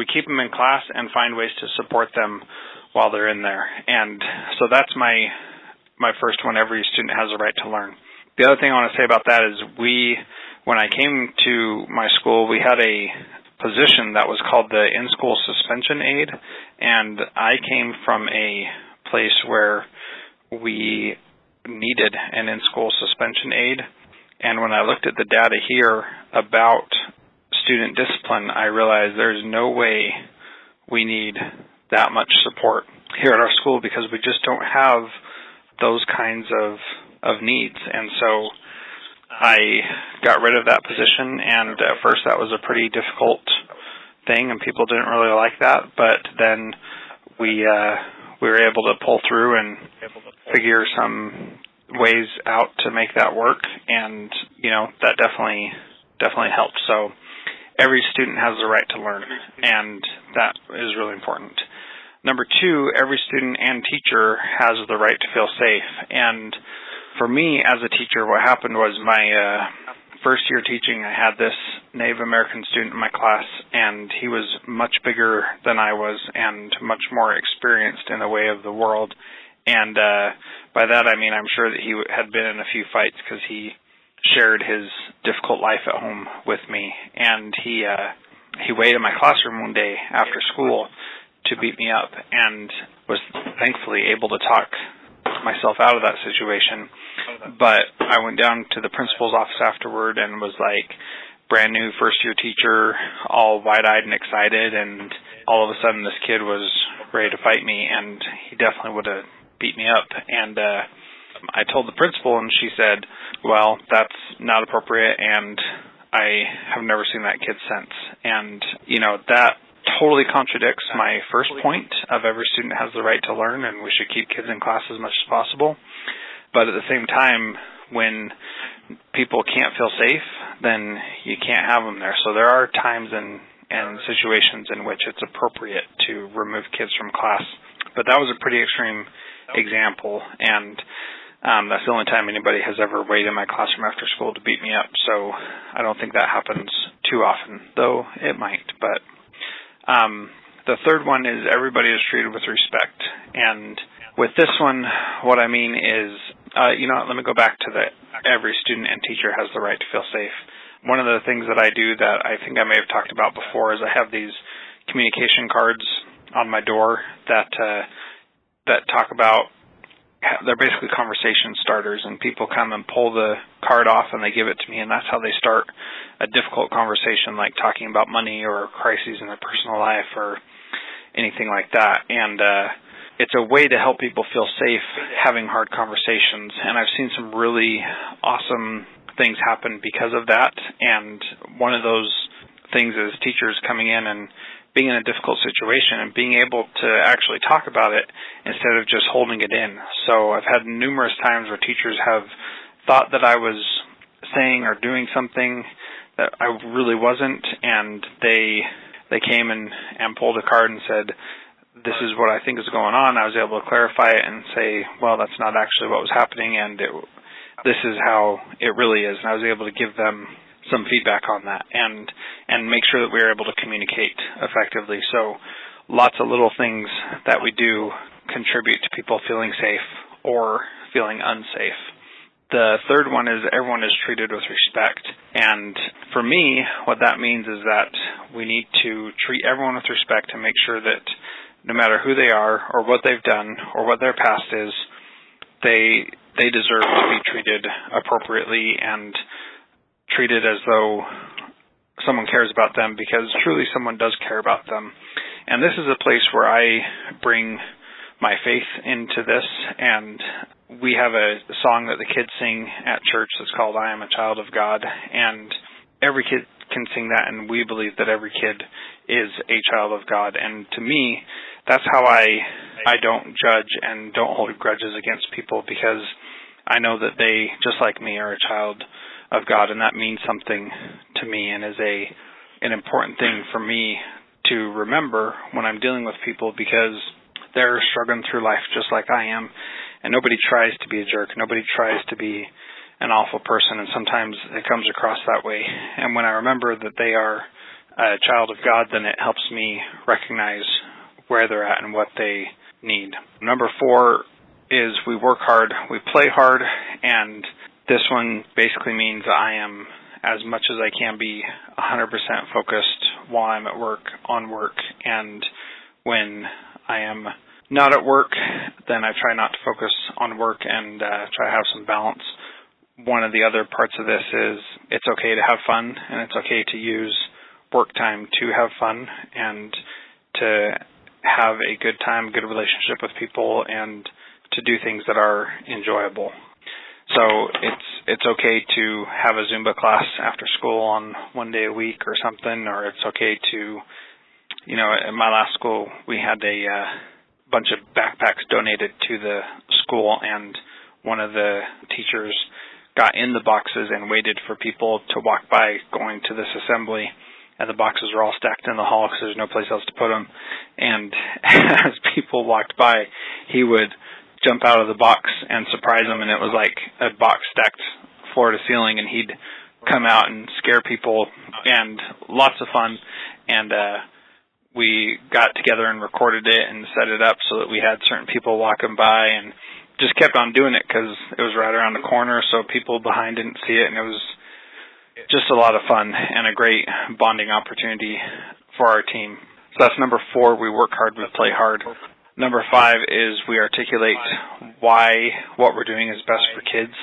we keep them in class and find ways to support them while they're in there. And so that's my my first one. Every student has a right to learn. The other thing I want to say about that is we, when I came to my school, we had a position that was called the in-school suspension aide, and I came from a place where we needed an in-school suspension aid. And when I looked at the data here about student discipline, I realized there's no way we need that much support here at our school because we just don't have those kinds of of needs. And so I got rid of that position and at first that was a pretty difficult thing and people didn't really like that, but then we uh we were able to pull through and figure some ways out to make that work. And you know that definitely definitely helped so every student has the right to learn and that is really important. Number two every student and teacher has the right to feel safe. And for me as a teacher what happened was my uh first year teaching i had this native american student in my class and he was much bigger than i was and much more experienced in the way of the world and uh, by that I mean I'm sure that he had been in a few fights because he shared his difficult life at home with me, and he uh, he waited in my classroom one day after school to beat me up, and was thankfully able to talk myself out of that situation. But I went down to the principal's office afterward and was like brand new first year teacher, all wide eyed and excited, and all of a sudden this kid was ready to fight me, and he definitely would have beat me up. And uh, I told the principal, and she said, "Well, that's not appropriate," and I have never seen that kid since. And you know that totally contradicts my first point of every student has the right to learn, and we should keep kids in class as much as possible. But at the same time, when people can't feel safe, then you can't have them there. So there are times and and situations in which it's appropriate to remove kids from class. But that was a pretty extreme example, and um, that's the only time anybody has ever waited in my classroom after school to beat me up. So I don't think that happens too often, though it might. But um, the third one is everybody is treated with respect, and with this one, what I mean is, uh, you know, let me go back to the every student and teacher has the right to feel safe. One of the things that I do that I think I may have talked about before is I have these communication cards on my door that uh, that talk about they're basically conversation starters and people come and pull the card off and they give it to me and that's how they start a difficult conversation like talking about money or crises in their personal life or anything like that and uh it's a way to help people feel safe having hard conversations. And I've seen some really awesome things happen because of that. And one of those things is teachers coming in and being in a difficult situation and being able to actually talk about it instead of just holding it in. So I've had numerous times where teachers have thought that I was saying or doing something that I really wasn't. And they they came and, and pulled a card and said, This is what I think is going on. I was able to clarify it and say, Well, that's not actually what was happening and it this is how it really is and I was able to give them some feedback on that and and make sure that we are able to communicate effectively. So lots of little things that we do contribute to people feeling safe or feeling unsafe. The third one is everyone is treated with respect. And for me, what that means is that we need to treat everyone with respect and make sure that no matter who they are or what they've done or what their past is, they they deserve to be treated appropriately and treated as though someone cares about them because truly someone does care about them. And this is a place where I bring my faith into this. And we have a song that the kids sing at church that's called I am a child of God. And every kid can sing that. And we believe that every kid is a child of God. And to me that's how I I don't judge and don't hold grudges against people because I know that they just like me are a child of God, and that means something to me and is a an important thing for me to remember when I'm dealing with people because they're struggling through life just like I am, and nobody tries to be a jerk. Nobody tries to be an awful person, and sometimes it comes across that way. And when I remember that they are a child of God, then it helps me recognize where they're at and what they need. Number four is we work hard, we play hard, and this one basically means I am as much as I can be 100% focused while I'm at work on work and when I am not at work then I try not to focus on work and uh, try to have some balance. One of the other parts of this is it's okay to have fun and it's okay to use work time to have fun and to have a good time, good relationship with people and to do things that are enjoyable. So it's it's okay to have a Zumba class after school on one day a week or something, or it's okay to, you know, at my last school we had a uh, bunch of backpacks donated to the school, and one of the teachers got in the boxes and waited for people to walk by going to this assembly and the boxes were all stacked in the hall because there's no place else to put them. And (laughs) as people walked by, he would jump out of the box and surprise them, and it was like a box stacked floor to ceiling, and he'd come out and scare people, and lots of fun. And uh, we got together and recorded it and set it up so that we had certain people walking by, and just kept on doing it because it was right around the corner, so people behind didn't see it, and it was just a lot of fun and a great bonding opportunity for our team. So that's number four. We work hard, we play hard. Number five is we articulate why what we're doing is best for kids.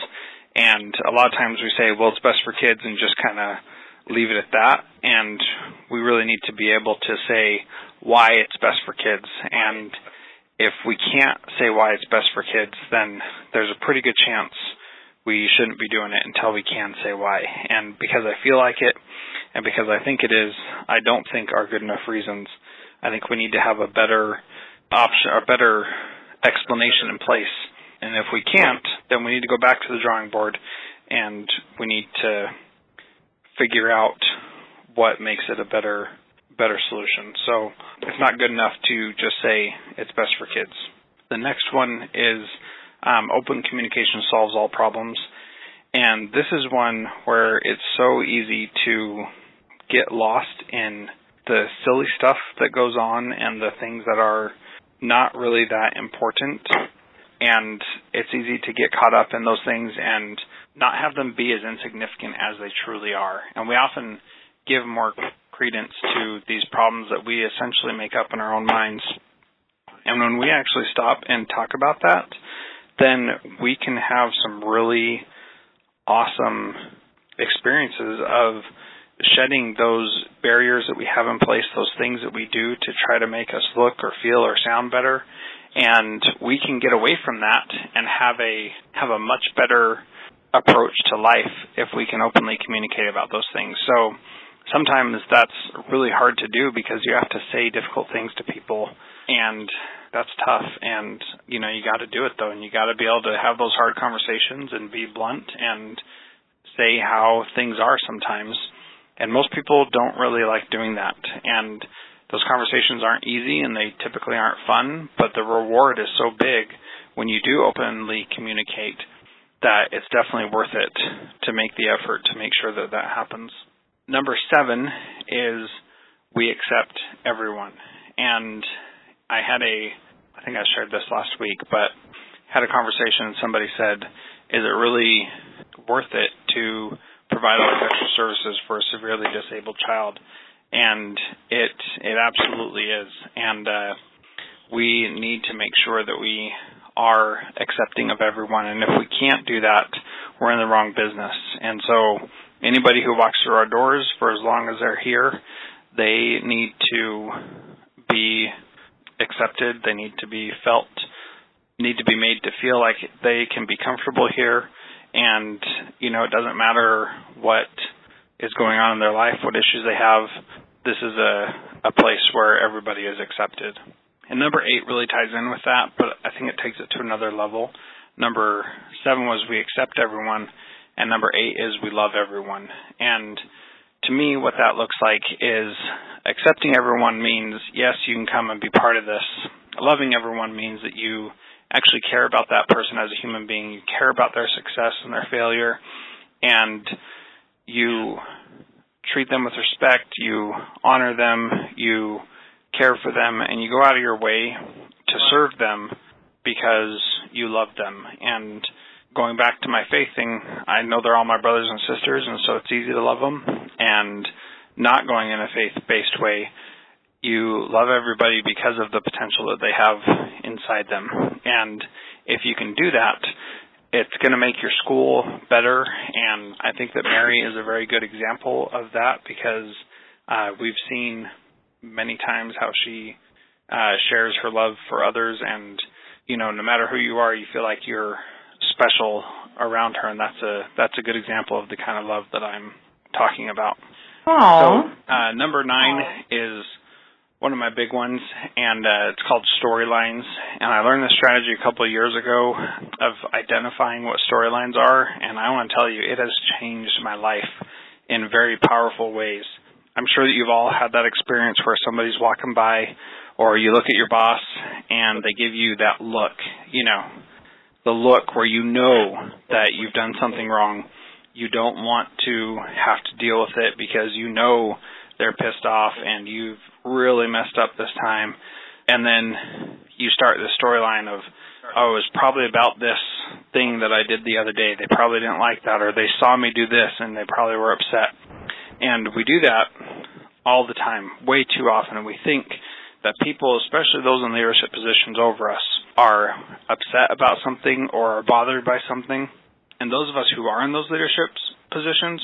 And a lot of times we say, well, it's best for kids and just kind of leave it at that. And we really need to be able to say why it's best for kids. And if we can't say why it's best for kids, then there's a pretty good chance we shouldn't be doing it until we can say why. And because I feel like it, and because I think it is, I don't think are good enough reasons. I think we need to have a better option, a better explanation in place. And if we can't, then we need to go back to the drawing board and we need to figure out what makes it a better better solution. So it's not good enough to just say it's best for kids. The next one is um, open communication solves all problems. And this is one where it's so easy to get lost in the silly stuff that goes on and the things that are not really that important and it's easy to get caught up in those things and not have them be as insignificant as they truly are. And we often give more credence to these problems that we essentially make up in our own minds. And when we actually stop and talk about that, then we can have some really awesome experiences of shedding those barriers that we have in place, those things that we do to try to make us look or feel or sound better, and we can get away from that and have a have a much better approach to life if we can openly communicate about those things. So sometimes that's really hard to do because you have to say difficult things to people and that's tough. And you know you got to do it though. And you got to be able to have those hard conversations and be blunt and say how things are sometimes. And most people don't really like doing that. And those conversations aren't easy and they typically aren't fun but the reward is so big when you do openly communicate that it's definitely worth it to make the effort to make sure that that happens. Number 7 is we accept everyone. And I had a, I think I shared this last week, but had a conversation and somebody said, is it really worth it to provide all these services for a severely disabled child? And it, it absolutely is. And, uh, we need to make sure that we are accepting of everyone. And if we can't do that, we're in the wrong business. And so anybody who walks through our doors for as long as they're here, they need to be accepted. They need to be felt, need to be made to feel like they can be comfortable here. And, you know, it doesn't matter what is going on in their life, what issues they have. This is a, a place where everybody is accepted. And number eight really ties in with that, but I think it takes it to another level. Number seven was we accept everyone, and number eight is we love everyone. And to me, what that looks like is accepting everyone means yes, you can come and be part of this. Loving everyone means that you actually care about that person as a human being. You care about their success and their failure, and you treat them with respect. You honor them. You care for them, and you go out of your way to serve them because you love them. And going back to my faith thing, I know they're all my brothers and sisters, and so it's easy to love them. And not going in a faith-based way, you love everybody because of the potential that they have inside them. And if you can do that, it's going to make your school better. And I think that Mary is a very good example of that because uh, we've seen many times how she uh, shares her love for others. And, you know, no matter who you are, you feel like you're special around her. And that's a, that's a good example of the kind of love that I'm talking about. Aww. So uh, number nine is one of my big ones, and uh, it's called storylines. And I learned this strategy a couple of years ago of identifying what storylines are, and I want to tell you, it has changed my life in very powerful ways. I'm sure that you've all had that experience where somebody's walking by, or you look at your boss and they give you that look, you know, the look where you know that you've done something wrong you don't want to have to deal with it because you know they're pissed off and you've really messed up this time. And then you start the storyline of, oh, it was probably about this thing that I did the other day. They probably didn't like that, or they saw me do this and they probably were upset. And we do that all the time, way too often. And we think that people, especially those in leadership positions over us, are upset about something or are bothered by something and those of us who are in those leadership positions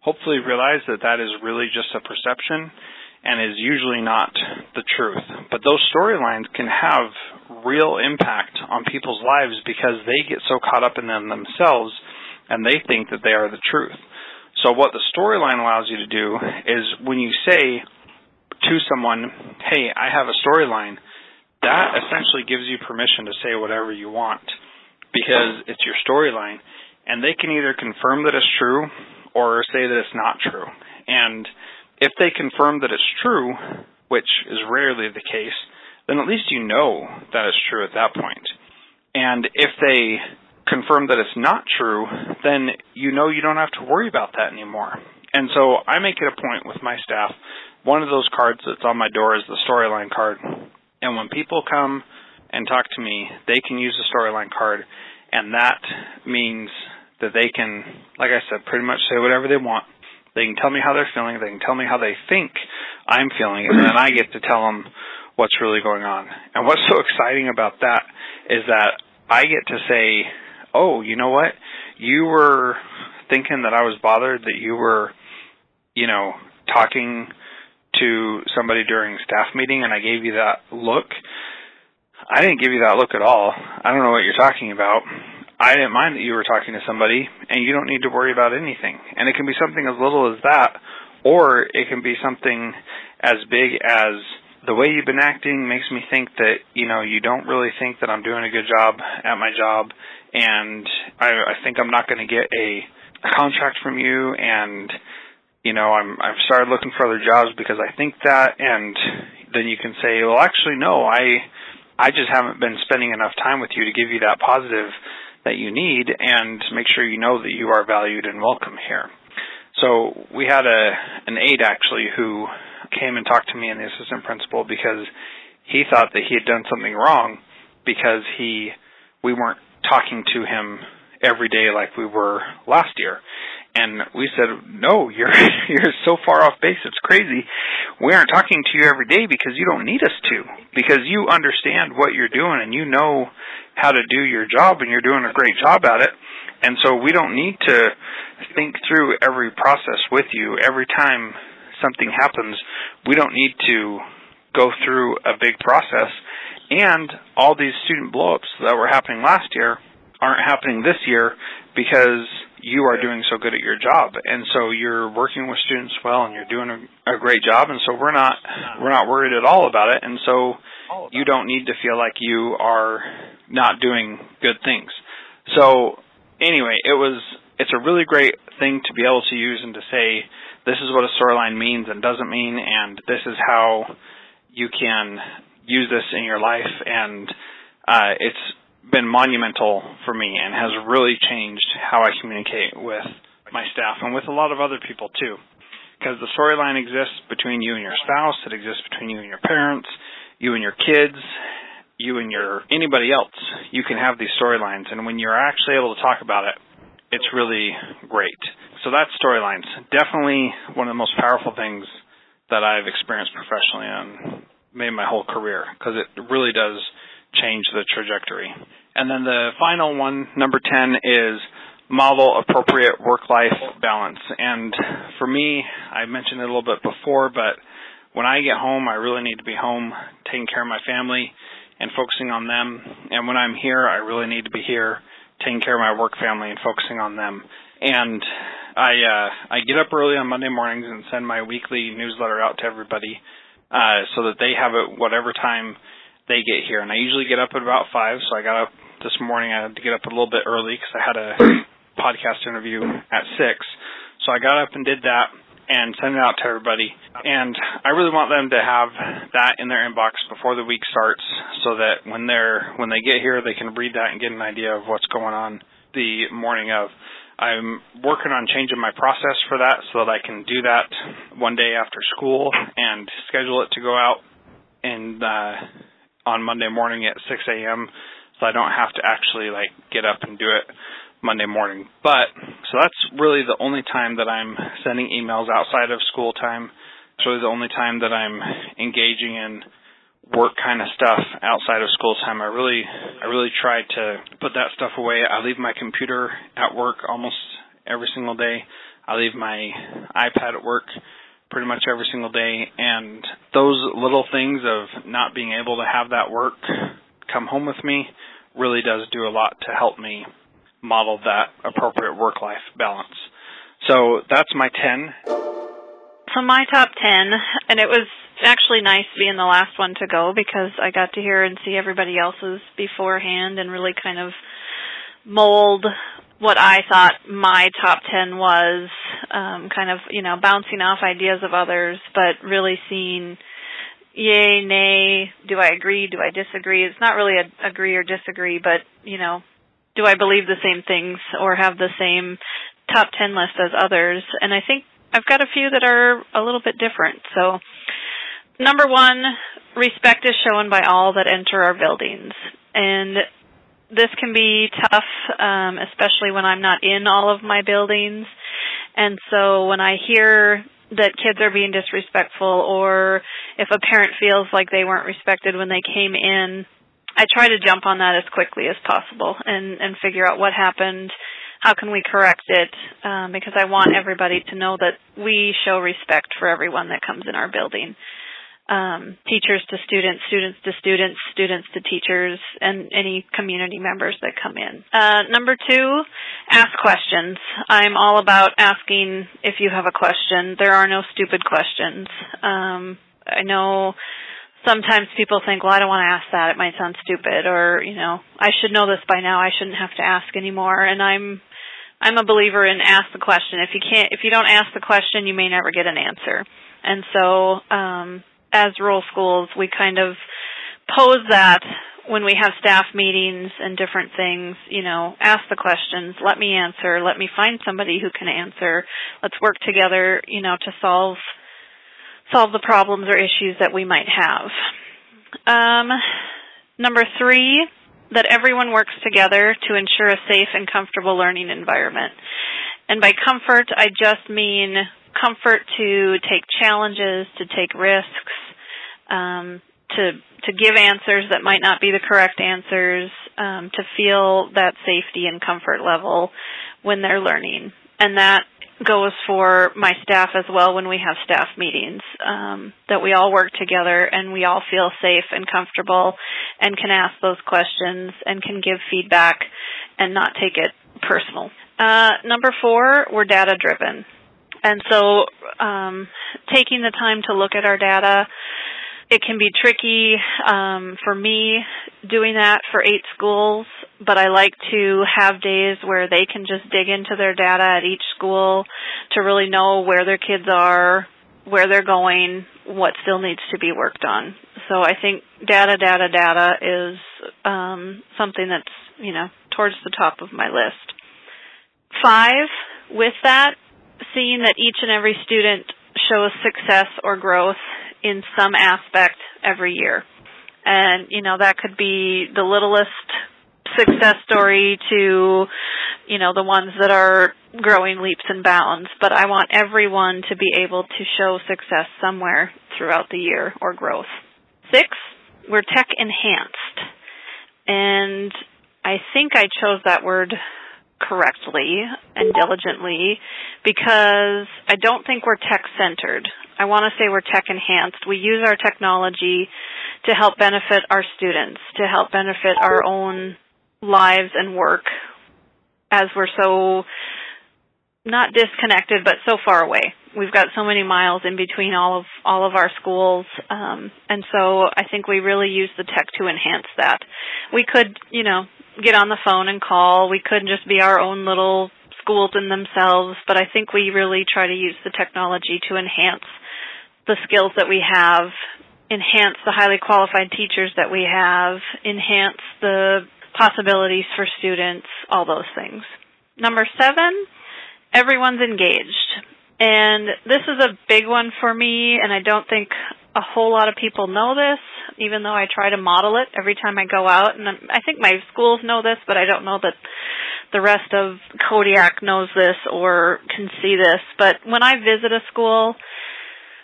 hopefully realize that that is really just a perception and is usually not the truth. But those storylines can have real impact on people's lives because they get so caught up in them themselves and they think that they are the truth. So what the storyline allows you to do is when you say to someone, hey, I have a storyline, that essentially gives you permission to say whatever you want because it's your storyline and they can either confirm that it's true or say that it's not true. And if they confirm that it's true, which is rarely the case, then at least you know that it's true at that point. And if they confirm that it's not true, then you know you don't have to worry about that anymore. And so I make it a point with my staff. One of those cards that's on my door is the storyline card. And when people come and talk to me, they can use the storyline card. And that means that they can, like I said, pretty much say whatever they want. They can tell me how they're feeling. They can tell me how they think I'm feeling, and then I get to tell them what's really going on. And what's so exciting about that is that I get to say, "Oh, you know what? You were thinking that I was bothered that you were, you know, talking to somebody during staff meeting, and I gave you that look." I didn't give you that look at all. I don't know what you're talking about. I didn't mind that you were talking to somebody, and you don't need to worry about anything. And it can be something as little as that, or it can be something as big as the way you've been acting makes me think that you know you don't really think that I'm doing a good job at my job, and I, I think I'm not going to get a contract from you, and you know I'm I've started looking for other jobs because I think that, and then you can say, well, actually, no, I I just haven't been spending enough time with you to give you that positive that you need, and make sure you know that you are valued and welcome here. So we had a an aide actually who came and talked to me and the assistant principal because he thought that he had done something wrong because he we weren't talking to him every day like we were last year. And we said, "No, (laughs) you're you're so far off base. It's crazy. We aren't talking to you every day because you don't need us to. Because you understand what you're doing and you know how to do your job and you're doing a great job at it. And so we don't need to think through every process with you every time something happens. We don't need to go through a big process. And all these student blowups that were happening last year aren't happening this year because you are doing so good at your job. And so you're working with students well and you're doing a, a great job. And so we're not we're not worried at all about it. And so you don't need to feel like you are not doing good things. So anyway it was it's a really great thing to be able to use and to say this is what a storyline means and doesn't mean and this is how you can use this in your life. And uh, it's been monumental for me and has really changed how I communicate with my staff and with a lot of other people too. Because the storyline exists between you and your spouse, it exists between you and your parents, you and your kids, you and your anybody else. You can have these storylines and when you're actually able to talk about it, it's really great. So that's storylines. Definitely one of the most powerful things that I've experienced professionally and made my whole career because it really does change the trajectory. And then the final one, number 10, is model appropriate work-life balance. And for me, I mentioned it a little bit before, but when I get home, I really need to be home taking care of my family and focusing on them. And when I'm here, I really need to be here taking care of my work family and focusing on them. And I uh I get up early on Monday mornings and send my weekly newsletter out to everybody uh so that they have it whatever time they get here. And I usually get up at about five, so I got up this morning. I had to get up a little bit early because I had a (coughs) podcast interview at six. So I got up and did that and sent it out to everybody. And I really want them to have that in their inbox before the week starts, so that when they're when they get here, they can read that and get an idea of what's going on the morning of. I'm working on changing my process for that so that I can do that one day after school and schedule it to go out and uh on Monday morning at 6 a.m. So I don't have to actually like get up and do it Monday morning. But so that's really the only time that I'm sending emails outside of school time. It's really the only time that I'm engaging in work kind of stuff outside of school time. I really I really try to put that stuff away. I leave my computer at work almost every single day. I leave my iPad at work pretty much every single day. And those little things of not being able to have that work come home with me really does do a lot to help me model that appropriate work life balance. So that's my 10. So my top 10, and it was actually nice being the last one to go because I got to hear and see everybody else's beforehand and really kind of mold what I thought my top 10 was, um, kind of, you know, bouncing off ideas of others, but really seeing yay, nay, do I agree, do I disagree? It's not really a agree or disagree, but, you know, do I believe the same things or have the same top 10 list as others? And I think I've got a few that are a little bit different. So, number one, respect is shown by all that enter our buildings. And this can be tough, um, especially when I'm not in all of my buildings. And so when I hear that kids are being disrespectful or if a parent feels like they weren't respected when they came in, I try to jump on that as quickly as possible and, and figure out what happened, how can we correct it, um, because I want everybody to know that we show respect for everyone that comes in our building um, teachers to students, students to students, students to teachers, and any community members that come in. Uh, number two, ask questions. I'm all about asking if you have a question. There are no stupid questions. Um, I know sometimes people think, well, I don't want to ask that. It might sound stupid, or you know, I should know this by now. I shouldn't have to ask anymore. And I'm I'm a believer in ask the question. If you can't, if you don't ask the question, you may never get an answer. And so, um, as rural schools, we kind of pose that when we have staff meetings and different things, you know, ask the questions, let me answer, let me find somebody who can answer. Let's work together, you know, to solve solve the problems or issues that we might have. Um, number three, that everyone works together to ensure a safe and comfortable learning environment. And by comfort, I just mean comfort to take challenges, to take risks, um, to to give answers that might not be the correct answers, um, to feel that safety and comfort level when they're learning, and that goes for my staff as well when we have staff meetings. Um, that we all work together and we all feel safe and comfortable, and can ask those questions and can give feedback and not take it personal. Uh, number four, we're data driven. And so, um, taking the time to look at our data, it can be tricky um, for me doing that for eight schools, but I like to have days where they can just dig into their data at each school to really know where their kids are, where they're going, what still needs to be worked on. So I think data, data, data is um, something that's you know towards the top of my list. Five, with that, seeing that each and every student shows success or growth in some aspect every year. And, you know, that could be the littlest success story to, you know, the ones that are growing leaps and bounds. But I want everyone to be able to show success somewhere throughout the year or growth. Six, we're tech enhanced. And I think I chose that word correctly and diligently because I don't think we're tech centered. I want to say we're tech enhanced. We use our technology to help benefit our students, to help benefit our own lives and work as we're so not disconnected but so far away. We've got so many miles in between all of all of our schools, um, and so I think we really use the tech to enhance that. We could, you know, get on the phone and call. We could just be our own little schools in themselves, but I think we really try to use the technology to enhance the skills that we have, enhance the highly qualified teachers that we have, enhance the possibilities for students, all those things. Number seven, everyone's engaged. And this is a big one for me, and I don't think a whole lot of people know this, even though I try to model it every time I go out. And I think my schools know this, but I don't know that the rest of Kodiak knows this or can see this. But when I visit a school,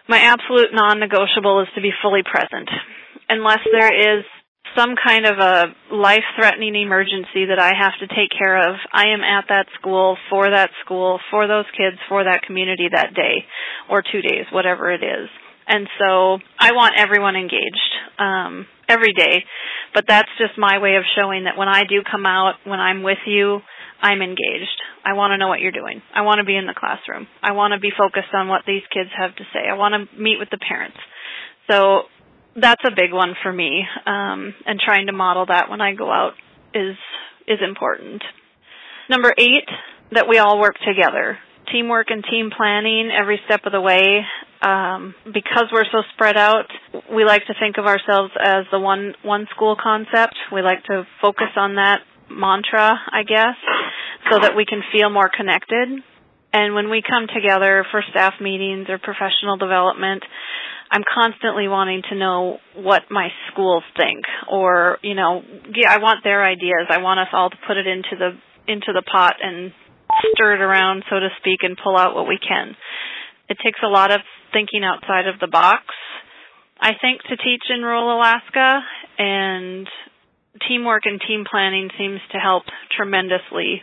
my absolute non-negotiable is to be fully present. Unless there is some kind of a life-threatening emergency that I have to take care of, I am at that school for that school, for those kids, for that community that day or two days, whatever it is. And so I want everyone engaged um, every day, but that's just my way of showing that when I do come out, when I'm with you, I'm engaged. I want to know what you're doing. I want to be in the classroom. I want to be focused on what these kids have to say. I want to meet with the parents. So that's a big one for me, um, and trying to model that when I go out is is important. Number eight, that we all work together. Teamwork and team planning every step of the way. Um, because we're so spread out, we like to think of ourselves as the one one school concept. We like to focus on that mantra, I guess, so that we can feel more connected. And when we come together for staff meetings or professional development, I'm constantly wanting to know what my schools think or, you know, yeah, I want their ideas. I want us all to put it into the into the pot and stir it around, so to speak, and pull out what we can. It takes a lot of thinking outside of the box, I think, to teach in rural Alaska and teamwork and team planning seems to help tremendously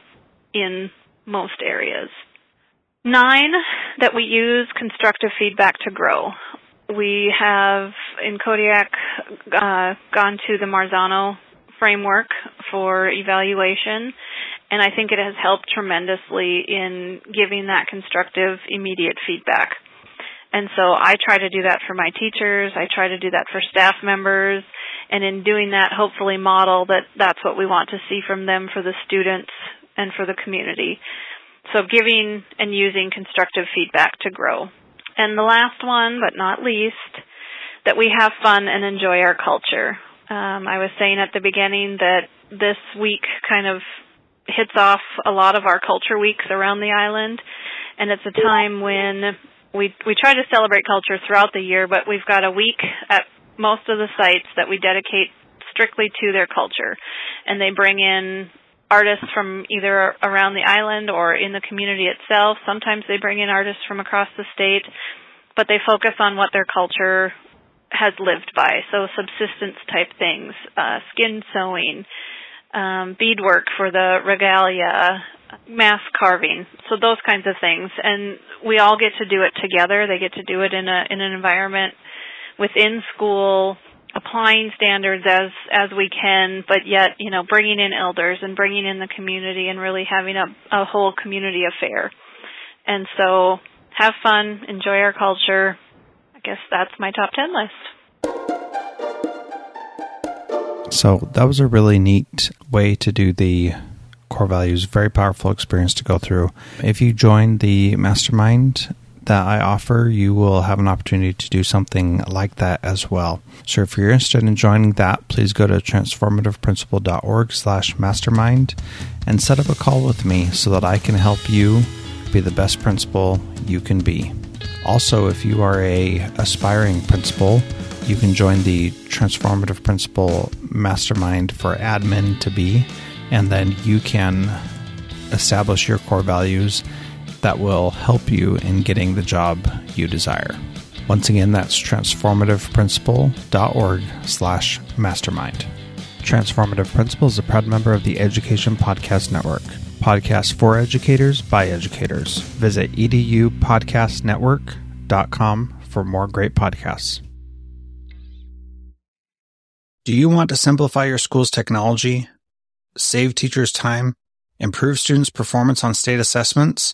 in most areas. Nine, that we use constructive feedback to grow. We have in Kodiak uh, gone to the Marzano framework for evaluation, And I think it has helped tremendously in giving that constructive, immediate feedback. And so I try to do that for my teachers. I try to do that for staff members. And in doing that, hopefully model that that's what we want to see from them for the students and for the community. So giving and using constructive feedback to grow. And the last one, but not least, that we have fun and enjoy our culture. Um, I was saying at the beginning that this week kind of hits off a lot of our culture weeks around the island, and it's a time when we we try to celebrate culture throughout the year, but we've got a week at most of the sites that we dedicate strictly to their culture, and they bring in artists from either around the island or in the community itself. Sometimes they bring in artists from across the state, but they focus on what their culture has lived by. So subsistence type things, uh, skin sewing, um, beadwork for the regalia, mask carving. So those kinds of things, and we all get to do it together. They get to do it in a in an environment within school, applying standards as as we can, but yet you know bringing in elders and bringing in the community and really having a a whole community affair. And so have fun, enjoy our culture, I guess that's my top 10 list. So that was a really neat way to do the core values. Very powerful experience to go through. If you join the mastermind that I offer, you will have an opportunity to do something like that as well. So if you're interested in joining that, please go to transformativeprincipal.org slash mastermind and set up a call with me so that I can help you be the best principal you can be. Also, if you are a aspiring principal, you can join the Transformative Principal Mastermind for admin to be, and then you can establish your core values that will help you in getting the job you desire. Once again, that's transformativeprincipal.org slash mastermind. Transformative Principal is a proud member of the Education Podcast Network. Podcasts for educators by educators. Visit edupodcastnetwork.com for more great podcasts. Do you want to simplify your school's technology, save teachers time, improve students' performance on state assessments?